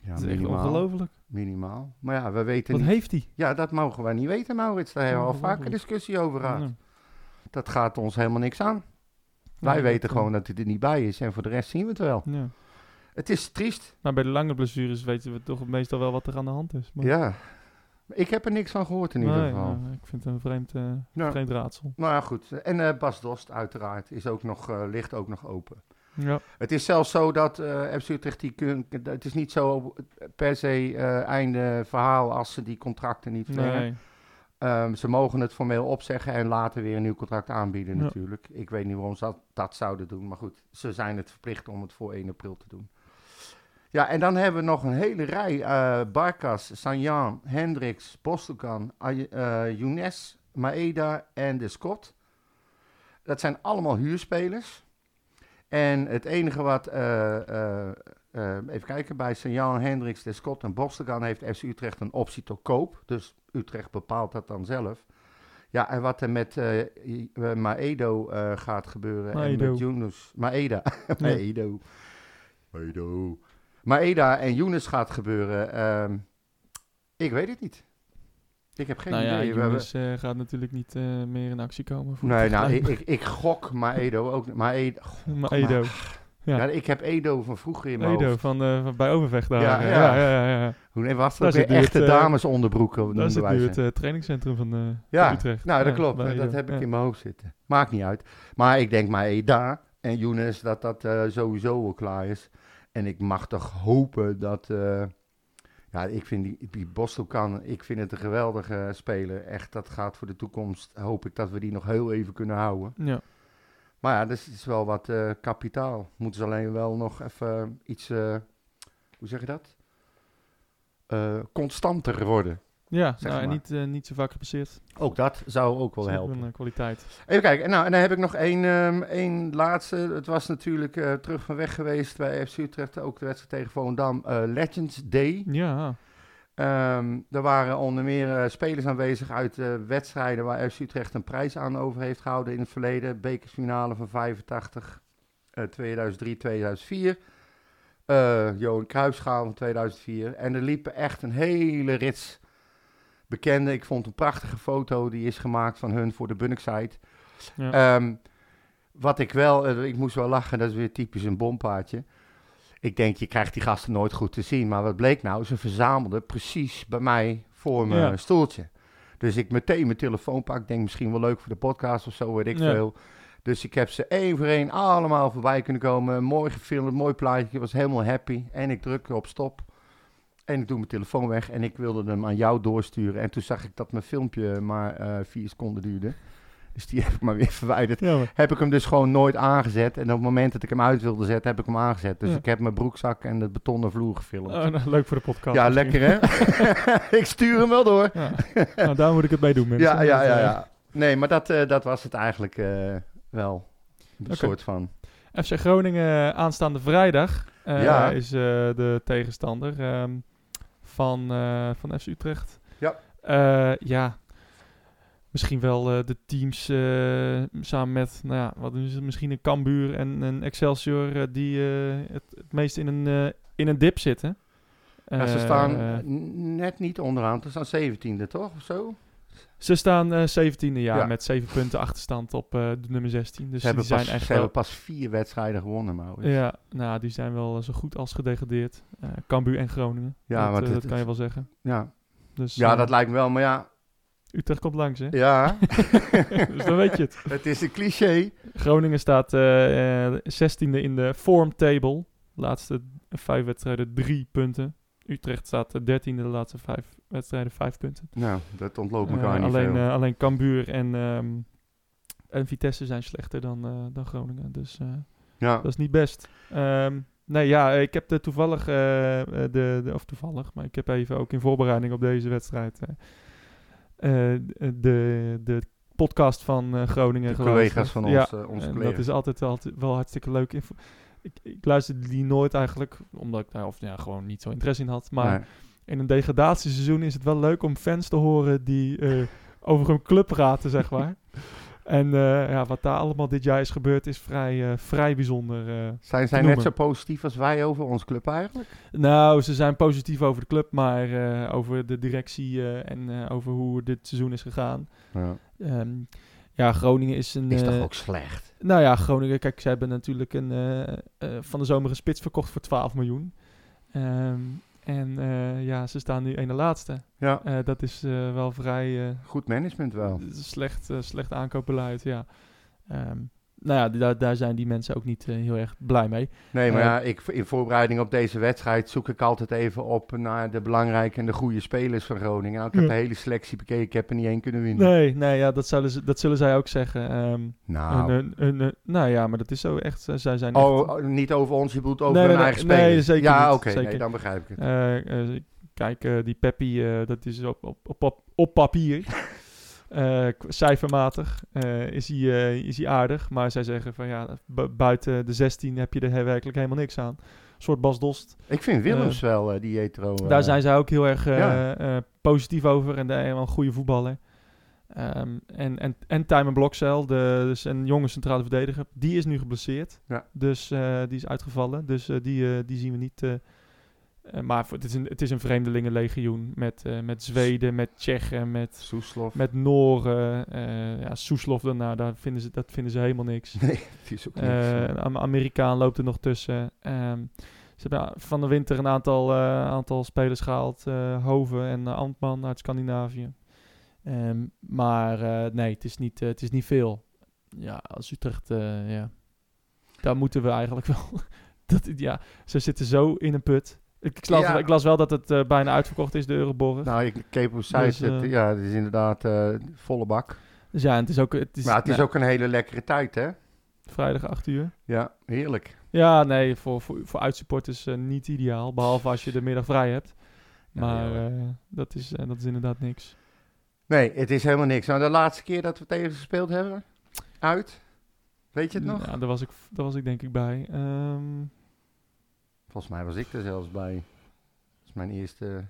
Ja, dat is echt minimaal. ongelooflijk. Minimaal. Maar ja, we weten Wat niet. heeft hij? Ja, dat mogen wij niet weten, Maurits. Daar hebben we al vaker discussie over gehad. Ja. Dat gaat ons helemaal niks aan. Wij weten gewoon dat hij er niet bij is en voor de rest zien we het wel. Ja. Het is triest, Maar bij de lange blessures weten we toch meestal wel wat er aan de hand is. Maar, ja. Ik heb er niks van gehoord in ieder Nee, geval. nou, ik vind het een vreemd, eh, Ja. vreemd raadsel. Nou ja, goed. En eh, Bas Dost uiteraard is ook nog, eh, ligt ook nog open. Ja. Het is zelfs zo dat FC Utrecht die kun, het is niet zo per se einde verhaal als ze die contracten niet verlengen. Nee. Ehm, ze mogen het formeel opzeggen en later weer een nieuw contract aanbieden Ja. natuurlijk. Ik weet niet waarom ze dat, dat zouden doen, maar goed, ze zijn het verplicht om het voor 1 april te doen. Ja, en dan hebben we nog een hele rij. eh Barkas, Sanjan, Hendricks, Bostokan, Ay- eh Younes, Maeda en de Scott. Dat zijn allemaal huurspelers. En het enige wat, eh, even kijken, bij St-Jan, Hendricks, De Scott en Bostegan heeft FC Utrecht een optie tot koop. Dus Utrecht bepaalt dat dan zelf. Ja, en wat er met eh, eh, Maedo gaat gebeuren. En met Yunus. Maeda. Maedo. Maedo. Maeda en Yunus gaat gebeuren. ehm, ik weet het niet. Ik heb geen nou ja, idee. Hebben- Jonas eh, gaat natuurlijk niet eh, meer in actie komen. Voor Nee, het nou, ik, ik, ik gok Maedo ook. Maedo. Maar Edo. Ja. Ja. ik heb Edo van vroeger in mijn Edo hoofd. van, eh, van bij Overvecht daar. Ja, Ja, ja. ja, ja, ja, ja. Hoe was dat weer het, echte eh, damesonderbroeken? Dat is het nu het eh, trainingscentrum van, eh, Ja, Utrecht. Nou, dat Ja, klopt. Dat Edo. heb ik Ja. in mijn hoofd zitten. Maakt niet uit. Maar ik denk maar Eda en Younes dat dat sowieso wel klaar is. En ik mag toch hopen dat... eh, ja, ik vind die, die Bostelkan, ik vind het een geweldige speler. Echt, dat gaat voor de toekomst. Hoop ik dat we die nog heel even kunnen houden. Ja. Maar ja, dus het is wel wat eh, kapitaal. Moeten ze alleen wel nog even iets, eh, hoe zeg je dat? Constanter worden. Ja, Zeg nou, en niet, eh, niet zo vaak gepasseerd. Ook dat zou ook wel helpen. een eh, kwaliteit. Even kijken, en nou, en dan heb ik nog één, ehm, één laatste. Het was natuurlijk eh, terug van weg geweest bij FC Utrecht, ook de wedstrijd tegen Volendam, Legends Day. Ja, Ehm, er waren onder meer spelers aanwezig uit wedstrijden waar FC Utrecht een prijs aan over heeft gehouden in het verleden. Bekersfinale van 85, eh, 2003, 2004. Eh Johan Cruijffschaal van 2004. En er liepen echt een hele rits bekenden. Ik vond een prachtige foto die is gemaakt van hun voor de Bunnicksite. ja. Ehm, wat ik wel, eh, ik moest wel lachen, dat is weer typisch een bompaardje. Ik denk, je krijgt die gasten nooit goed te zien. Maar wat bleek nou? Ze verzamelden precies bij mij voor mijn Ja. stoeltje. Dus ik meteen mijn telefoon pak. Ik denk, misschien wel leuk voor de podcast of zo, weet ik Ja. veel. Dus ik heb ze één voor één allemaal voorbij kunnen komen. Mooi gefilmd, mooi plaatje. Ik was helemaal happy. En ik druk op stop. En ik doe mijn telefoon weg. En ik wilde hem aan jou doorsturen. En toen zag ik dat mijn filmpje maar eh, vier seconden duurde. Dus die heb ik maar weer verwijderd ja maar- heb ik hem dus gewoon nooit aangezet. En op het moment dat ik hem uit wilde zetten, heb ik hem aangezet. Dus Ja. ik heb mijn broekzak en de betonnen vloer gefilmd. Oh, nou, leuk voor de podcast. ja, misschien. lekker hè? ik stuur hem wel door. Ja. nou, daar moet ik het mee doen, mensen. Ja, ja, ja, ja. Nee, maar dat, eh, dat was het eigenlijk eh, wel. Een soort van. FC Groningen aanstaande vrijdag Ja. is de tegenstander ehm, van, eh, van FC Utrecht. Ja. Eh, ja, misschien wel eh, de teams samen met, nou ja, wat is het, misschien een Cambuur en een Excelsior die het, het meest in een, in een dip zitten. Ja, ze staan net niet onderaan. Ze staan 17e, toch? Of zo? Ze staan eh 17e jaar Ja. met 7 punten achterstand op eh, de nummer 16. Dus ze hebben, die zijn pas, echt ze wel, hebben pas vier wedstrijden gewonnen, Maurits. Ja, nou, die zijn wel zo goed als gedegradeerd. Eh Cambuur en Groningen. Ja, dat, maar eh, dit dat is- kan je wel zeggen. Ja, Dus, ja eh, dat lijkt me wel. Maar ja, Utrecht komt langs, hè? ja dus dan weet je het. het is een cliché. Groningen staat eh, eh, 16e in de form table. Laatste vijf wedstrijden, drie punten. Utrecht staat eh, 13e de laatste vijf wedstrijden, vijf punten. Nou, dat ontloopt Eh, elkaar niet alleen, veel. eh, alleen Cambuur en, ehm, en Vitesse zijn slechter dan, eh, dan Groningen. Dus ja. dat is niet best. Ehm, nee, ja, ik heb de toevallig, de, de, of toevallig, maar ik heb even ook in voorbereiding op deze wedstrijd de, de podcast van Groningen De collega's van ons, Ja, onze en collega's. dat is altijd, altijd wel hartstikke leuk. Ik, ik luisterde die nooit eigenlijk, omdat ik daar of, ja, gewoon niet zo interesse in had. Maar Nee. In een degradatieseizoen is het wel leuk om fans te horen die eh, over hun club praten, zeg maar. en eh, ja, wat daar allemaal dit jaar is gebeurd is vrij, eh, vrij bijzonder. eh. Zijn zij net zo positief als wij over ons club eigenlijk? Nou, ze zijn positief over de club, maar eh, over de directie eh, en eh, over hoe dit seizoen is gegaan. Ja. Ehm, ja, Groningen is een... Is toch ook slecht? Nou ja, Groningen, kijk, ze hebben natuurlijk een, eh, eh, van de zomer een spits verkocht voor 12 miljoen. Ehm, eh, ja, ze staan nu ene laatste. Ja, Eh, dat is eh, wel vrij eh, goed management wel. slecht, slecht aankoopbeleid, ja. Ehm, nou ja, daar, daar zijn die mensen ook niet heel erg blij mee. Nee, maar ja, ik, in voorbereiding op deze wedstrijd zoek ik altijd even op naar de belangrijke en de goede spelers van Groningen. Nou, ik heb Ja. de hele selectie bekeken, ik heb er niet één kunnen winnen. Nee, nee ja, dat, zullen ze, dat zullen zij ook zeggen. Ehm, Nou, een- een- een- een- nou ja, maar dat is zo echt. zij zijn oh, niet over ons, je bedoelt over Nee, hun nee, eigen nee, spelers. nee, zeker ja, oké, nee, dan begrijp ik het. Kijk, die Peppi, eh, dat is op, op, op, op, papier. Eh, cijfermatig eh, is, hij, is hij aardig. Maar zij zeggen van ja, bu- buiten de 16 heb je er werkelijk helemaal niks aan. Een soort Bas Dost. Ik vind Willems wel, die hetero. eh, Daar zijn zij ook heel erg ja. positief over. En helemaal een goede voetballer. Ehm, en, en, en Tijmen Blokcel, de, dus een jonge centrale verdediger, die is nu geblesseerd. Ja. Dus die is uitgevallen. Dus die, die zien we niet. Eh, maar het, is een, het is een vreemdelingenlegioen met, eh, met Zweden, met Tsjechen, met, Soeslof. met Noren. eh ja, Soeslof daarna, daar vinden ze, dat vinden ze helemaal niks. Nee, die is ook niks. Een Am- Amerikaan loopt er nog tussen. Ehm, ze hebben van de winter een aantal, aantal spelers gehaald. eh, Hoven en Antman uit Scandinavië. Ehm, maar nee, het is, niet, het is niet veel. Ja, als Utrecht, ja. Daar moeten we eigenlijk wel... dat, ja, ze zitten zo in een put. Ik, las, Ja. ik las wel dat het eh, bijna uitverkocht is, de Euroborg. Nou, ik keek site, Dus, het- eh, ja, het is inderdaad eh, volle bak. Dus ja, en het is ook, het is, maar het is nou, ook een hele lekkere tijd, hè? vrijdag 8 uur. Ja, heerlijk. Ja, nee, voor, voor, voor uitsupporters niet ideaal. Behalve als je de middag vrij hebt. Maar ja, dat, is, dat is inderdaad niks. Nee, het is helemaal niks. Nou, de laatste keer dat we tegen gespeeld hebben, uit. Weet je het nog? Ja, daar was ik, daar was ik denk ik bij. Ehm, Volgens mij was ik er zelfs bij. Dat is mijn eerste,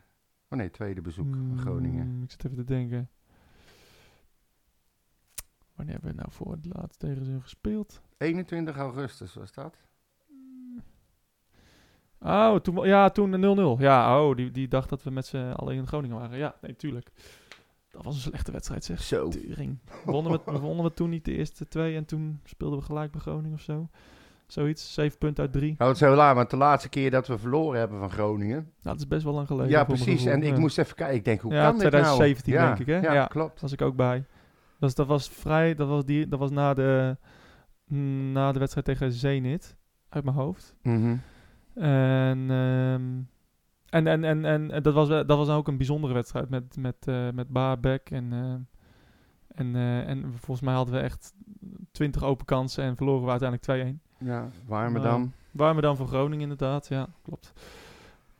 oh nee, tweede bezoek aan Groningen. mm, Ik zit even te denken. Wanneer hebben we nou voor het laatst tegen ze gespeeld? 21 augustus was dat. Oh, toen, ja, toen de 0-0. Ja, oh, die, die dacht dat we met z'n allen in Groningen waren. Ja, nee, tuurlijk. Dat was een slechte wedstrijd, zeg. Zo. Wonnen we, wonnen we toen niet de eerste twee en toen speelden we gelijk bij Groningen of zo. Zoiets, zeven punten uit drie. Nou, is heel laat, want de laatste keer dat we verloren hebben van Groningen. Nou, dat is best wel lang geleden. ja, precies. En ik moest even kijken. Ik denk, hoe Ja, kan dit 2017 nou? denk ik, hè? Ja, Ja. klopt. was ik ook bij. Dus dat was vrij, dat was, die, dat was na, de, na de wedstrijd tegen Zenit, uit mijn hoofd. Mhm. En, ehm, en, en, en, en, dat, was, dat was ook een bijzondere wedstrijd met, met, eh met Baarbek. En, eh, en, eh, en volgens mij hadden we echt 20 open kansen en verloren we uiteindelijk 2-1. Ja, Warmerdam. Warmer dan voor Groningen inderdaad, ja, klopt.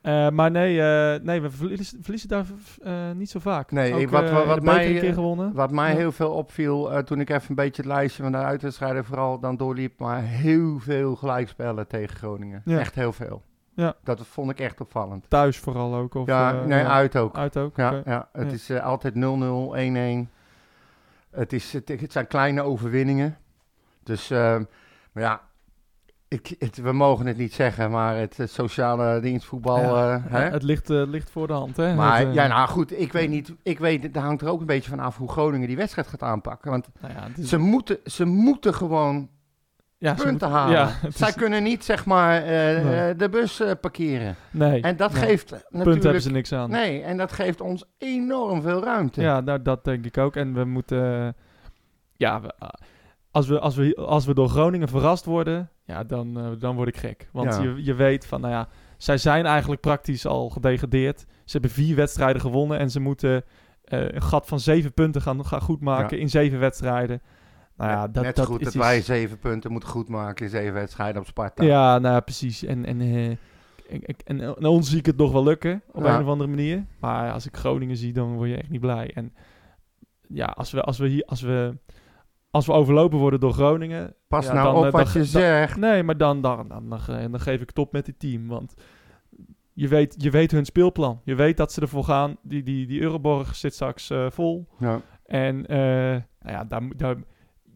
Eh, maar nee, eh, nee, we verliezen, verliezen daar eh, niet zo vaak. Nee, Ook, wat- eh, wat- mij, een keer eh, gewonnen. Wat mij Ja. heel veel opviel eh, toen ik even een beetje het lijstje van de uitwedstrijden vooral dan doorliep, maar heel veel gelijkspellen tegen Groningen. Ja. Echt heel veel. Ja. Dat vond ik echt opvallend. Thuis vooral ook. Of, ja, eh, nee, uit ook. Uit ook, Ja, ja, het is eh, altijd 0-0, 1-1. Het, is, het, het zijn kleine overwinningen. Dus, eh, maar ja, ik, het, we mogen het niet zeggen, maar het, sociale dienstvoetbal. Ja, eh, hè? Het ligt, eh, ligt voor de hand, hè? maar Het, eh, ja, nou goed, ik weet niet. Ik weet, het hangt er ook een beetje van af hoe Groningen die wedstrijd gaat aanpakken. Want nou ja, het is- ze moeten, ze moeten gewoon ja, punten moeten- halen. Ja, Zij is- kunnen niet, zeg maar, Nee. de bus parkeren. nee, En dat nee. geeft punt hebben natuurlijk... ze niks aan. Nee, en dat geeft ons enorm veel ruimte. Ja, nou, dat denk ik ook. En we moeten... ja, we- als, we, als, we, als we door Groningen verrast worden, ja, dan, eh, dan word ik gek. Want Ja. je, je weet van, nou ja, zij zijn eigenlijk praktisch al gedegradeerd. Ze hebben vier wedstrijden gewonnen en ze moeten eh, een gat van zeven punten gaan, gaan goedmaken in zeven wedstrijden. Nou ja, dat, Net dat goed is dat iets- wij zeven punten moeten goedmaken in zeven wedstrijden op Sparta. Ja, nou ja, precies. En, en, eh, ik- ik- en, en ons zie ik het nog wel lukken, op Ja. een of andere manier. Maar als ik Groningen zie, dan word je echt niet blij. En ja, als we, als we, hier, als we, als we overlopen worden door Groningen... Pas ja, nou dan, op eh, wat dan- je zegt. Nee, maar dan, dan, dan, dan, ge- dan geef ik top met het team. Want je weet, je weet hun speelplan. Je weet dat ze ervoor gaan. Die, die, die Euroborg zit straks eh, vol. Ja. En eh, nou ja, daar, daar,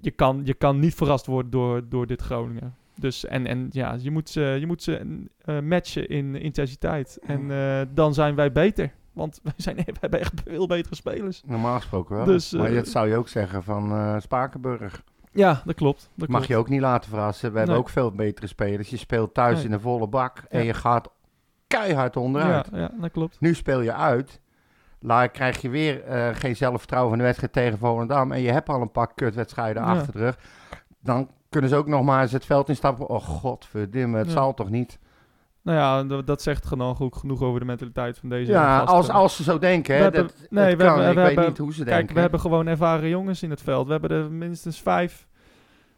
je, kan, je kan niet verrast worden door, door dit Groningen. Dus en, en ja, je moet ze, je moet ze matchen in intensiteit. En dan zijn wij beter. Want wij, zijn, wij hebben echt veel betere spelers. Normaal gesproken wel. Dus, maar eh, dat zou je ook zeggen van eh Spakenburg. Ja, dat klopt. Dat Mag klopt. je ook niet laten verrassen. We hebben ook veel betere spelers. Je speelt thuis Nee. in een volle bak en je gaat keihard onderuit. Ja, ja, dat klopt. Nu speel je uit. Laat krijg je weer eh, geen zelfvertrouwen van de wedstrijd tegen Volendam. En je hebt al een paar kutwedstrijden Ja. achter de rug. Dan kunnen ze ook nog maar eens het veld instappen. Oh godverdimme, het zal toch niet? Nou ja, dat, zegt genoeg, ook genoeg over de mentaliteit van deze Ja, gasten. als, als ze zo denken. Hè, We hebben- dat, nee, we kan. hebben- ik we weet hebben- niet hoe ze Kijk, denken. we hebben gewoon ervaren jongens in het veld. We hebben er minstens vijf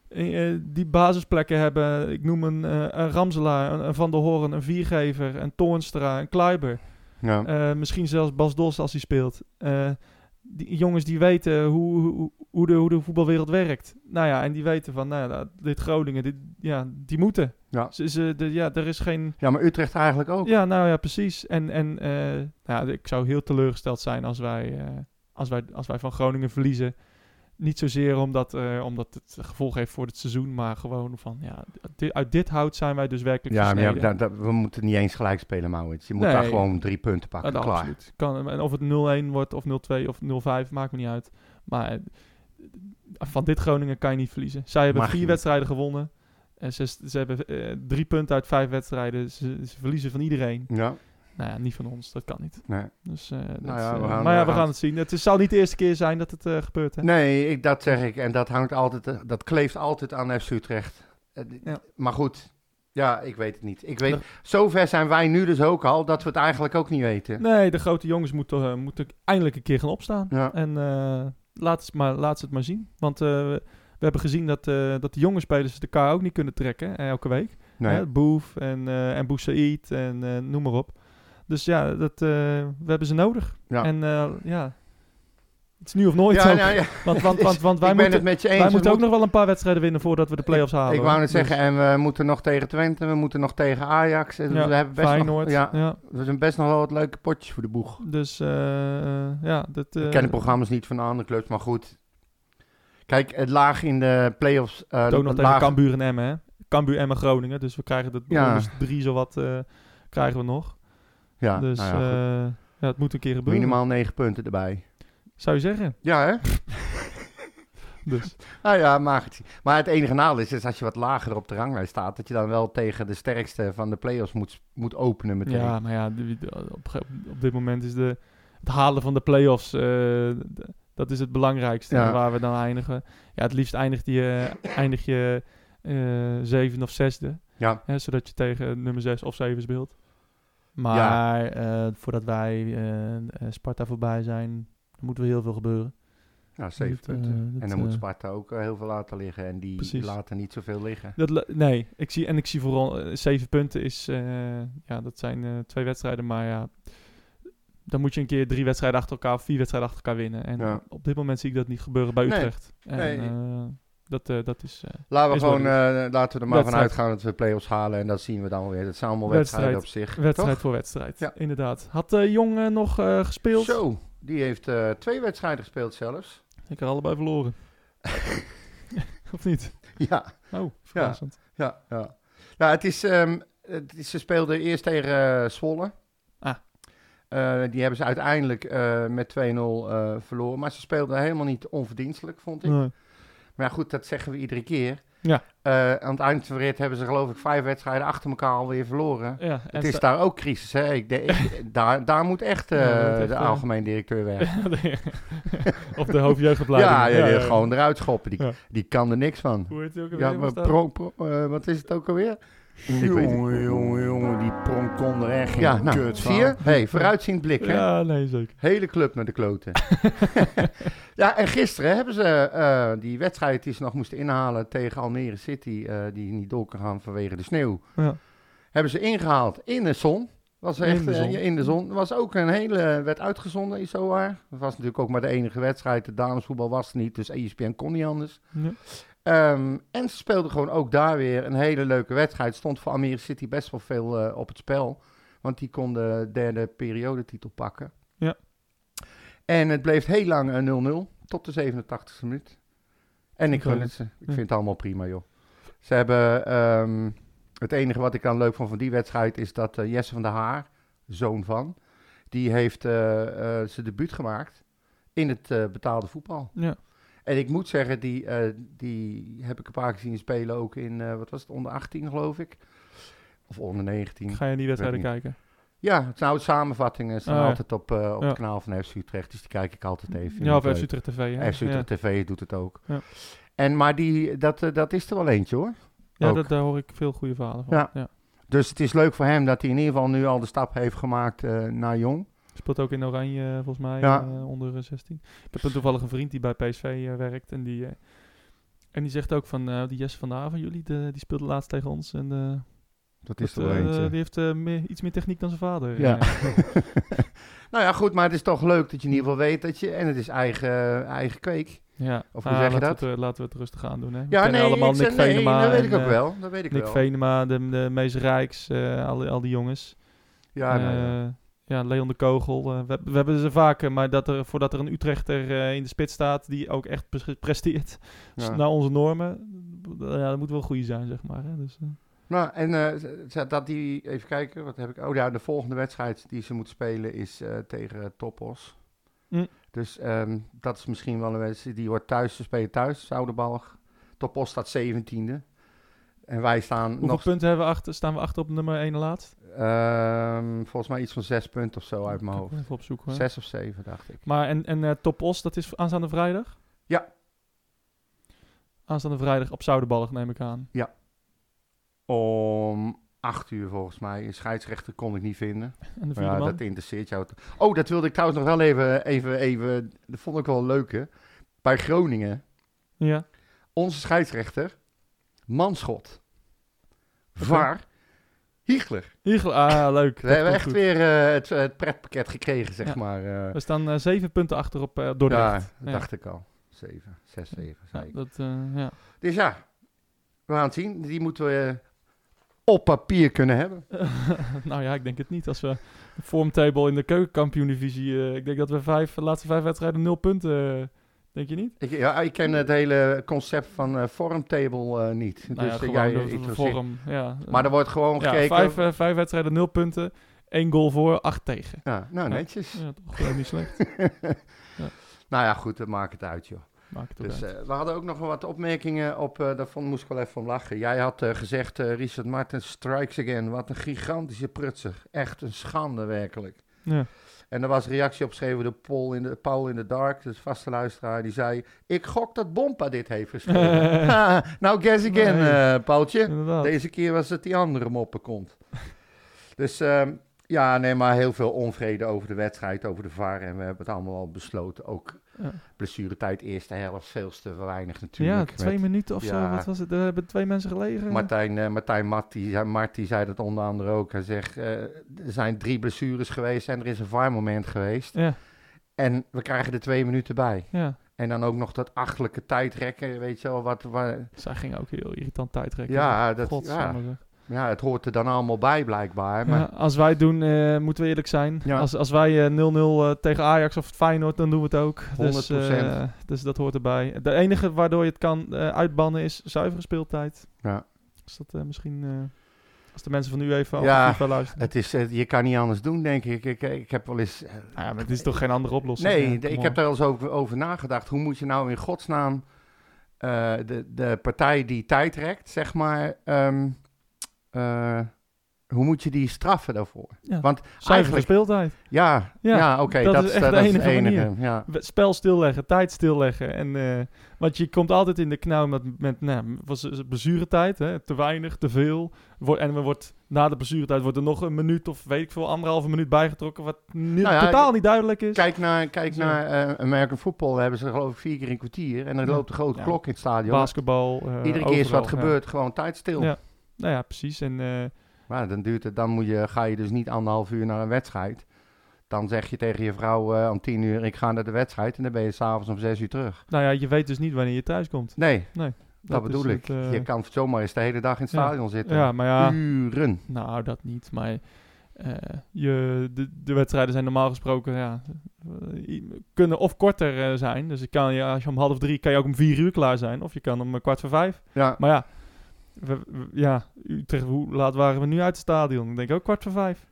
eh, eh, die basisplekken hebben. Ik noem een, eh, een Ramselaar, een, Van der Hoorn, een Viergever, een Toornstra, een Kluiber. ja. Misschien zelfs Bas Dos als hij speelt. Eh, die jongens die weten hoe, hoe, hoe, de, hoe de voetbalwereld werkt. Nou ja, en die weten van, nou ja, dit Groningen, dit, ja, die moeten. Ja. Ze, ze, de, ja, er is geen... Ja, maar Utrecht eigenlijk ook. Ja, nou ja, precies. En, en nou ja, ik zou heel teleurgesteld zijn als wij, eh, als wij, als wij van Groningen verliezen. Niet zozeer omdat, eh, omdat het gevolg heeft voor het seizoen, maar gewoon van, ja, uit dit hout zijn wij dus werkelijk Ja, maar ja, gesneden. da- da- we moeten niet eens gelijk spelen, Maurits. Je moet Nee. daar gewoon drie punten Ja, pakken. dat Klaar. absoluut. Kan, en of het 0-1 wordt of 0-2 of 0-5, maakt me niet uit. Maar eh, van dit Groningen kan je niet verliezen. Zij hebben Mag vier niet. wedstrijden gewonnen. En ze, ze hebben eh, drie punten uit vijf wedstrijden. Ze, ze verliezen van iedereen. Ja, Nou ja, niet van ons. Dat kan niet. nee. Dus, eh, dat, Nou ja, we eh, gaan- maar ja, we we gaan het zien. Het is- zal niet de eerste keer zijn dat het eh, gebeurt. Hè? Nee, ik, dat zeg ik. En dat hangt altijd, eh, dat kleeft altijd aan FC Utrecht. Eh, Ja. Maar goed, ja, ik weet het niet. Ik weet, zover zijn wij nu dus ook al, dat we het eigenlijk ook niet weten. Nee, de grote jongens moeten, eh, moeten eindelijk een keer gaan opstaan. Ja. En eh, laat, het maar, laat ze het maar zien. Want eh, we hebben gezien dat, eh, dat de jonge spelers de elkaar ook niet kunnen trekken eh, elke week. Nee. Hè, Boef en, eh en Boussaïd en eh, noem maar op. Dus ja, dat, eh, we hebben ze nodig. Ja. En eh, ja, het is nu of nooit. ja, ook. ja, ja. Want, want, want, want wij ik ben moeten, het met je eens. wij We moeten ook nog wel een paar wedstrijden winnen voordat we de play-offs halen. Ik wou net Dus, zeggen, en we moeten nog tegen Twente, we moeten nog tegen Ajax. En ja, we hebben best Feyenoord. nog, ja, ja. er zijn best nog wel wat leuke potjes voor de boeg. Dus eh, ja, dat... ik eh, ken de programma's niet van de andere clubs, maar goed. Kijk, het laag in de play-offs. Het ook nog tegen laag- Cambuur en Emmen, hè? Cambuur, Emmen, Groningen. Dus we krijgen de Ja. rondes drie zowat eh krijgen we nog. Ja, dus nou ja, eh, ja, het moet een keer gebeuren. minimaal negen punten erbij. Zou je zeggen. Ja, hè? Dus Nou ja. Maar het enige nadeel is, is als je wat lager op de ranglijst staat, dat je dan wel tegen de sterkste van de play-offs moet, moet openen meteen. ja, maar ja, op, op dit moment is de, het halen van de play-offs, d- dat is het belangrijkste. Ja. Waar we dan eindigen. Ja, het liefst eindigt je, eindig je eh zevende of zesde. Ja. Hè, zodat je tegen nummer zes of zeven speelt. Maar eh, voordat wij eh, eh, Sparta voorbij zijn, moet er heel veel gebeuren. Nou, zeven punten. dat, en dan moet Sparta ook heel veel laten liggen. En die Precies. laten niet zoveel liggen. Dat, nee, ik zie, en ik zie vooral zeven punten is, eh, ja, dat zijn eh, twee wedstrijden, maar ja, dan moet je een keer drie wedstrijden achter elkaar of vier wedstrijden achter elkaar winnen. En Ja. op dit moment zie ik dat niet gebeuren bij Nee. Utrecht. En, Nee. Dat, eh, dat is eh, Laten we Is gewoon, eh, laten we er maar Wedstrijd. van uitgaan dat we play-offs halen. En dat zien we dan weer. Dat zijn allemaal wedstrijden op zich. wedstrijd toch? voor wedstrijd. Ja. Inderdaad. Had eh, Jong nog eh, gespeeld? Zo, die heeft eh, twee wedstrijden gespeeld zelfs. Ik heb allebei verloren. of niet? Ja, Oh, verrassend. ja, ja. Ja, het is, ehm, het is, ze speelden eerst tegen Zwolle. Ah. Eh, die hebben ze uiteindelijk eh, met 2-0 eh, verloren. Maar ze speelden helemaal niet onverdienstelijk, vond ik. Nee. Maar ja, goed, dat zeggen we iedere keer. Ja. Eh, aan het eind van de rit hebben ze geloof ik vijf wedstrijden achter elkaar alweer verloren. Ja, en Het is daar ook crisis, hè? Ik, de, ik- daar, daar moet echt eh, Ja, moet de eh, algemeen directeur weg. of de hoofdjeugdopleiding. Ja, ja, ja, gewoon eruit schoppen. Die, Ja. die kan er niks van. Hoe heet die ook Ja, alweer? maar pro, pro- eh, wat is het ook alweer? Jongen, jongen, jongen, die pronk kon er echt geen Ja, nou, kut zie je? van. Hey, vooruitziend blik, hè? Ja, nee, zeker. Hele club naar de kloten. Ja, en gisteren hebben ze eh, die wedstrijd die ze nog moesten inhalen tegen Almere City, eh, die niet door kan gaan vanwege de sneeuw, Ja. hebben ze ingehaald in de zon. Was In echt de eh, zon. in de zon. Er was ook een hele werd uitgezonden, is zo waar. Het was natuurlijk ook maar de enige wedstrijd. De damesvoetbal was er niet, dus ESPN kon niet anders. Ja. Ehm, en ze speelden gewoon ook daar weer een hele leuke wedstrijd. Stond voor Almere City best wel veel op het spel. Want die kon de derde periodetitel pakken. Ja. En het bleef heel lang eh, 0-0. Tot de 87e minuut. En ik gun het ze. Ik vind het allemaal prima, joh. Ze hebben... ehm, het enige wat ik dan leuk vond van die wedstrijd... is dat eh, Jesse van der Haar, zoon van... die heeft eh, eh, zijn debuut gemaakt... in het eh, betaalde voetbal. Ja. En ik moet zeggen, die, eh, die heb ik een paar keer zien spelen ook in, eh, wat was het, onder 18 geloof ik. Of onder 19. Ga je die wedstrijden niet. kijken? Ja, het zijn oude samenvattingen. staan Ah, ja. altijd op, eh, op Ja. het kanaal van FC Utrecht. Dus die kijk ik altijd even. Ja, of. FC Utrecht TV, hè? FC Utrecht ja. TV doet het ook. Ja. En, maar die, dat, eh, dat is er wel eentje hoor. Ja, ook. dat, daar hoor ik veel goede verhalen van. Ja. Dus het is leuk voor hem dat hij in ieder geval nu al de stap heeft gemaakt eh, naar Jong. Speelt ook in Oranje, volgens mij, onder eh, 16. Ik heb een toevallig een vriend die bij PSV werkt. En die, en die zegt ook van, die Jesse van der Haven, jullie, de, die speelde laatst tegen ons. En Dat is Dat, er eh, eentje. die heeft eh, meer, iets meer techniek dan zijn vader. Ja. Nou ja, goed, maar het is toch leuk dat je in ieder geval weet dat je... En het is eigen, eigen kweek. ja. Of hoe Nou, zeg je laten dat? We het, eh, laten we het rustig aan doen. Hè. We Ja, nee, allemaal Nick zeg, nee, Venema. dat weet en, ik ook wel. Dat weet ik Nick wel. Venema, de, de Mees Rijks, al, die- al die jongens. Ja, nou ja. Ja, Leon de Kogel. we, we hebben ze vaker, maar dat er, voordat er een Utrechter in de spits staat die ook echt pres- presteert Ja. naar onze normen, ja, dat moet wel goed zijn, zeg maar. Hè. Dus, Nou, en eh, dat die, even kijken, wat heb ik? Oh ja, de volgende wedstrijd die ze moet spelen is eh, tegen Topos. Hm. Dus ehm, dat is misschien wel een wedstrijd. Die wordt thuis, ze spelen thuis, Zoudenbalg. Topos staat 17e. En wij staan hoeveel nog, punten hebben we achter, staan we achter op nummer 1 laatst? ehm, volgens mij iets van zes punten of zo uit mijn hoofd. Even opzoeken. hoor. Zes of zeven, dacht ik. Maar en, en eh, Top Os, dat is aanstaande vrijdag? Ja. Aanstaande vrijdag op Zoudenbalg, neem ik aan. Om acht uur volgens mij. Een scheidsrechter kon ik niet vinden. En de ja, dat interesseert jou. Oh, dat wilde ik trouwens nog wel even, even, even. Dat vond ik wel een leuke. Bij Groningen, Ja. onze scheidsrechter, Manschot. VAR, Hiegler. Hier, ah, leuk. We hebben echt goed. weer eh, het, het pretpakket gekregen, zeg Ja. maar. eh. We staan eh, zeven punten achter op ja, Dordrecht. dat Ja. dacht ik al. Zeven, zes, zeven, Ja, zei ik. dat, ja. Dus ja, we gaan het zien. Die moeten we op papier kunnen hebben. nou ja, ik denk het niet. Als we de vormtable in de keukenkampioen-divisie... eh, ik denk dat we vijf, de laatste vijf wedstrijden nul punten... eh, denk je niet? Ik, ja, ik ken het hele concept van vormtable eh, niet. Nou dus gewoon jij de- vorm. Ja. Maar er wordt gewoon ja, gekeken. vijf, vijf wedstrijden, nul punten. één goal voor, acht tegen. Ja, nou, netjes. Ja, toch niet slecht. nou ja, goed, dat maakt het uit, joh. Maakt het ook Dus eh, we hadden ook nog wat opmerkingen op, eh daar vond, moest ik wel even om lachen. Jij had eh, gezegd, eh, Richard Martens strikes again. Wat een gigantische prutser. Echt een schande, werkelijk. Ja. En er was reactie opgeschreven door Paul in de, Paul in the Dark, dus vaste luisteraar, die zei... Ik gok dat Bompa dit heeft geschreven. Ha, nou, guess again, Nee. eh Paultje. Inderdaad. Deze keer was het die andere moppenkont. dus ehm, ja, nee, maar heel veel onvrede over de wedstrijd, over de VAR. En we hebben het allemaal al besloten. Ook Ja. blessuretijd, eerste helft, veel te weinig Ja, natuurlijk. twee met minuten of zo. ja. Wat was het? Er hebben twee mensen gelegen. Martijn, eh, Martijn Mart, die, zei- Mart, die zei dat onder andere ook. Hij zegt, eh, er zijn drie blessures geweest en er is een VAR-moment geweest. Ja, En we krijgen er twee minuten bij. ja. En dan ook nog dat achtelijke tijdrekken, weet je wel. Wat, waar, Zij ging ook heel irritant tijdrekken. ja, dat, ja. Ja, het hoort er dan allemaal bij blijkbaar. Maar Ja, als wij het doen, eh, moeten we eerlijk zijn. Ja. Als, als wij eh, 0-0 eh, tegen Ajax of Feyenoord, dan doen we het ook. Dus, 100%. eh, dus dat hoort erbij. De enige waardoor je het kan eh, uitbannen is zuivere speeltijd. Ja. Is dat eh, misschien... eh, als de mensen van u even Ja, FIFA luisteren. Het is, eh, je kan niet anders doen, denk ik. Ik, ik heb wel eens. eh, Nou ja, maar het is toch geen andere oplossing? nee, Ja, ik heb daar wel eens over, over nagedacht. Hoe moet je nou in godsnaam eh, de, de partij die tijd rekt, zeg maar. ehm, eh, hoe moet je die straffen daarvoor? Ja. Want Zuivere eigenlijk- speeltijd. Ja, ja, Ja, oké, dat dat, is echt dat de is enige. Ja. We- Spel stilleggen, tijd stilleggen. En, eh, want je komt altijd in de knauw met, met nou, was blessuretijd. Hè? Te weinig, te veel. En er wordt, na de blessuretijd wordt er nog een minuut of weet ik veel, anderhalve minuut bijgetrokken. Wat ni- Nou totaal niet duidelijk is. Kijk naar, kijk Zo. naar eh, American football. Hebben ze geloof ik vier keer een kwartier. En dan loopt de grote klok in het stadion. Basketbal. eh, Iedere keer is wat gebeurd, gewoon tijd stil. Ja. Nou ja, precies. En eh, Maar dan, duurt het, dan moet je, ga je dus niet anderhalf uur naar een wedstrijd. Dan zeg je tegen je vrouw eh, om tien uur, ik ga naar de wedstrijd. En dan ben je s'avonds om zes uur terug. nou ja, je weet dus niet wanneer je thuis komt. Nee, Nee, dat, bedoel ik. het, eh, je kan zomaar eens de hele dag in het ja. stadion zitten. Ja, maar ja. Uren. Nou, dat niet. Maar je, de, de wedstrijden zijn normaal gesproken, ja, kunnen of korter zijn. Dus ik kan, je, als je om half drie, kan je ook om vier uur klaar zijn. Of je kan om kwart voor vijf. Ja, Maar ja, we, we- ja Utrecht, hoe laat waren we nu uit het stadion? Ik denk ook kwart voor vijf.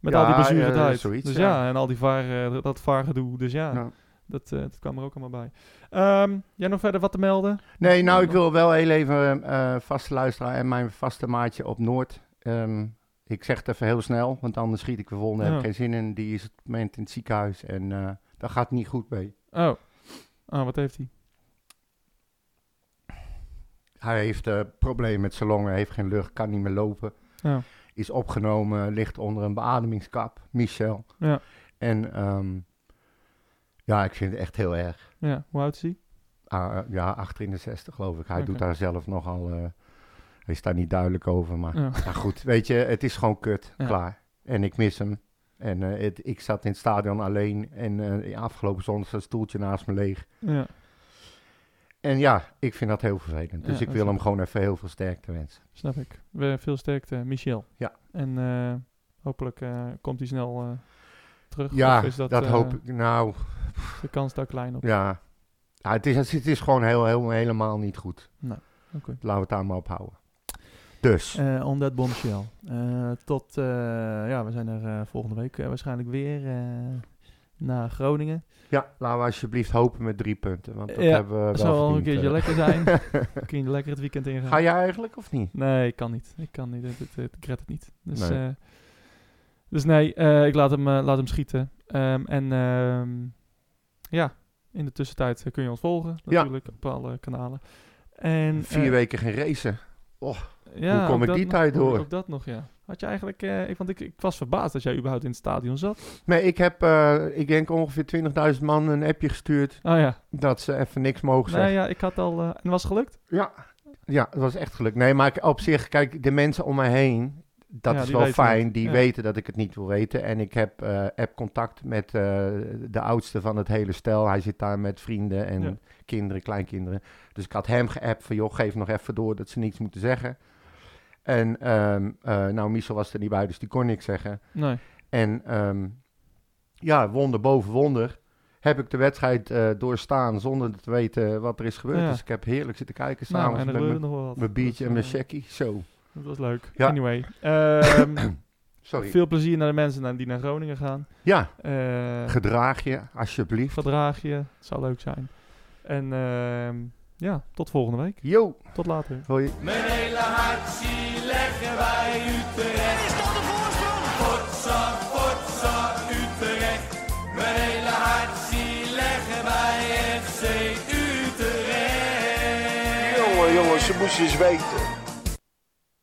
Met Ja, al die blessuretijd. zoiets, dus ja. ja. en al die vaar, eh, dat vaargedoe. Dus ja, ja. dat, eh, dat kwam er ook allemaal bij. Ehm, jij nog verder wat te melden? Nee, nou, ik wil wel heel even eh vaste luisteraar en mijn vaste maatje op Noord. Ehm, ik zeg het even heel snel, want anders schiet ik de volgende. Heb ik geen zin in. Die is op het moment in het ziekenhuis en eh dat gaat niet goed mee. Oh, oh wat heeft hij? Hij heeft eh problemen met zijn longen, heeft geen lucht, kan niet meer lopen. Ja. Is opgenomen, ligt onder een beademingskap, Michel. Ja. En ehm, ja, ik vind het echt heel erg. Ja, hoe oud is hij? Ah, ja, in de 60 geloof ik. Hij doet daar zelf nogal... eh Hij is daar niet duidelijk over, maar... Ja. Maar goed, weet je, het is gewoon kut. Ja. Klaar. En ik mis hem. En eh, het, ik zat in het stadion alleen. En eh, afgelopen zondag zat een stoeltje naast me leeg. Ja. En ja, ik vind dat heel vervelend. Dus Ja, ik wil hem gewoon even heel veel sterkte wensen. Snap ik. We, veel sterkte, Michel. Ja. En eh, hopelijk eh, komt hij snel eh, terug. Ja, Of is dat, dat, hoop ik. Nou, De kans daar klein op. ja. ja het, is, het is gewoon heel, heel, helemaal niet goed. Oké. Laten we het daar maar op houden. Dus, Eh on that bombshell. Tot, ja, we zijn er volgende week waarschijnlijk weer naar Groningen. ja, laten we alsjeblieft hopen met drie punten. Want dat Ja, hebben we wel zal een keertje eh. lekker zijn. Kun je lekker het weekend ingaan. Ga jij eigenlijk of niet? Nee, ik kan niet. Ik kan niet. Ik red het niet. Dus Nee. nee, dus nee eh, ik laat hem, eh, laat hem schieten. Ehm, en ehm, ja, in de tussentijd eh, kun je ons volgen. Ja. Natuurlijk op alle kanalen. En, Vier eh, weken geen racen. ja, Hoe kom ik die tijd door? Ook dat nog, ja. Had je eigenlijk... eh, ik, want ik, ik was verbaasd dat jij überhaupt in het stadion zat. Nee, ik heb, eh, ik denk ongeveer 20.000 man een appje gestuurd Oh ja. dat ze even niks mogen Nee, zeggen. ja, ik had al... eh, en was het gelukt? Ja, ja, dat was echt geluk. Nee, maar ik- op zich, kijk, de mensen om mij heen, dat Ja, is wel fijn. het. Die Ja. weten dat ik het niet wil weten. En ik heb eh app-contact met de oudste van het hele stel. Hij zit daar met vrienden en Ja. kinderen, kleinkinderen. Dus ik had hem geappt van, joh, geef nog even door dat ze niets moeten zeggen. En, ehm, eh, nou, Michel was er niet bij, dus die kon niks zeggen. Nee. En ehm, ja, wonder boven wonder heb ik de wedstrijd eh, doorstaan zonder te weten wat er is gebeurd. Ja. Dus ik heb heerlijk zitten kijken Nou, s'avonds en er met gebeurde mijn- nog wel wat. mijn biertje en mijn eh, checkie. Zo, Dat was leuk. Ja. Anyway. ehm, sorry. veel plezier naar de mensen naar- die naar Groningen gaan. Ja, Eh, gedraag je alsjeblieft. gedraag je. Het zal leuk zijn. En ehm, ja, tot volgende week. Yo, Tot later. hoi. Mijn hele hart zie leggen wij Utrecht. Is dat de voorsprong? Potsa, potsa, Utrecht. Mijn hele hart zie leggen wij FC Utrecht. Jongen, jongens, ze moesten eens weten.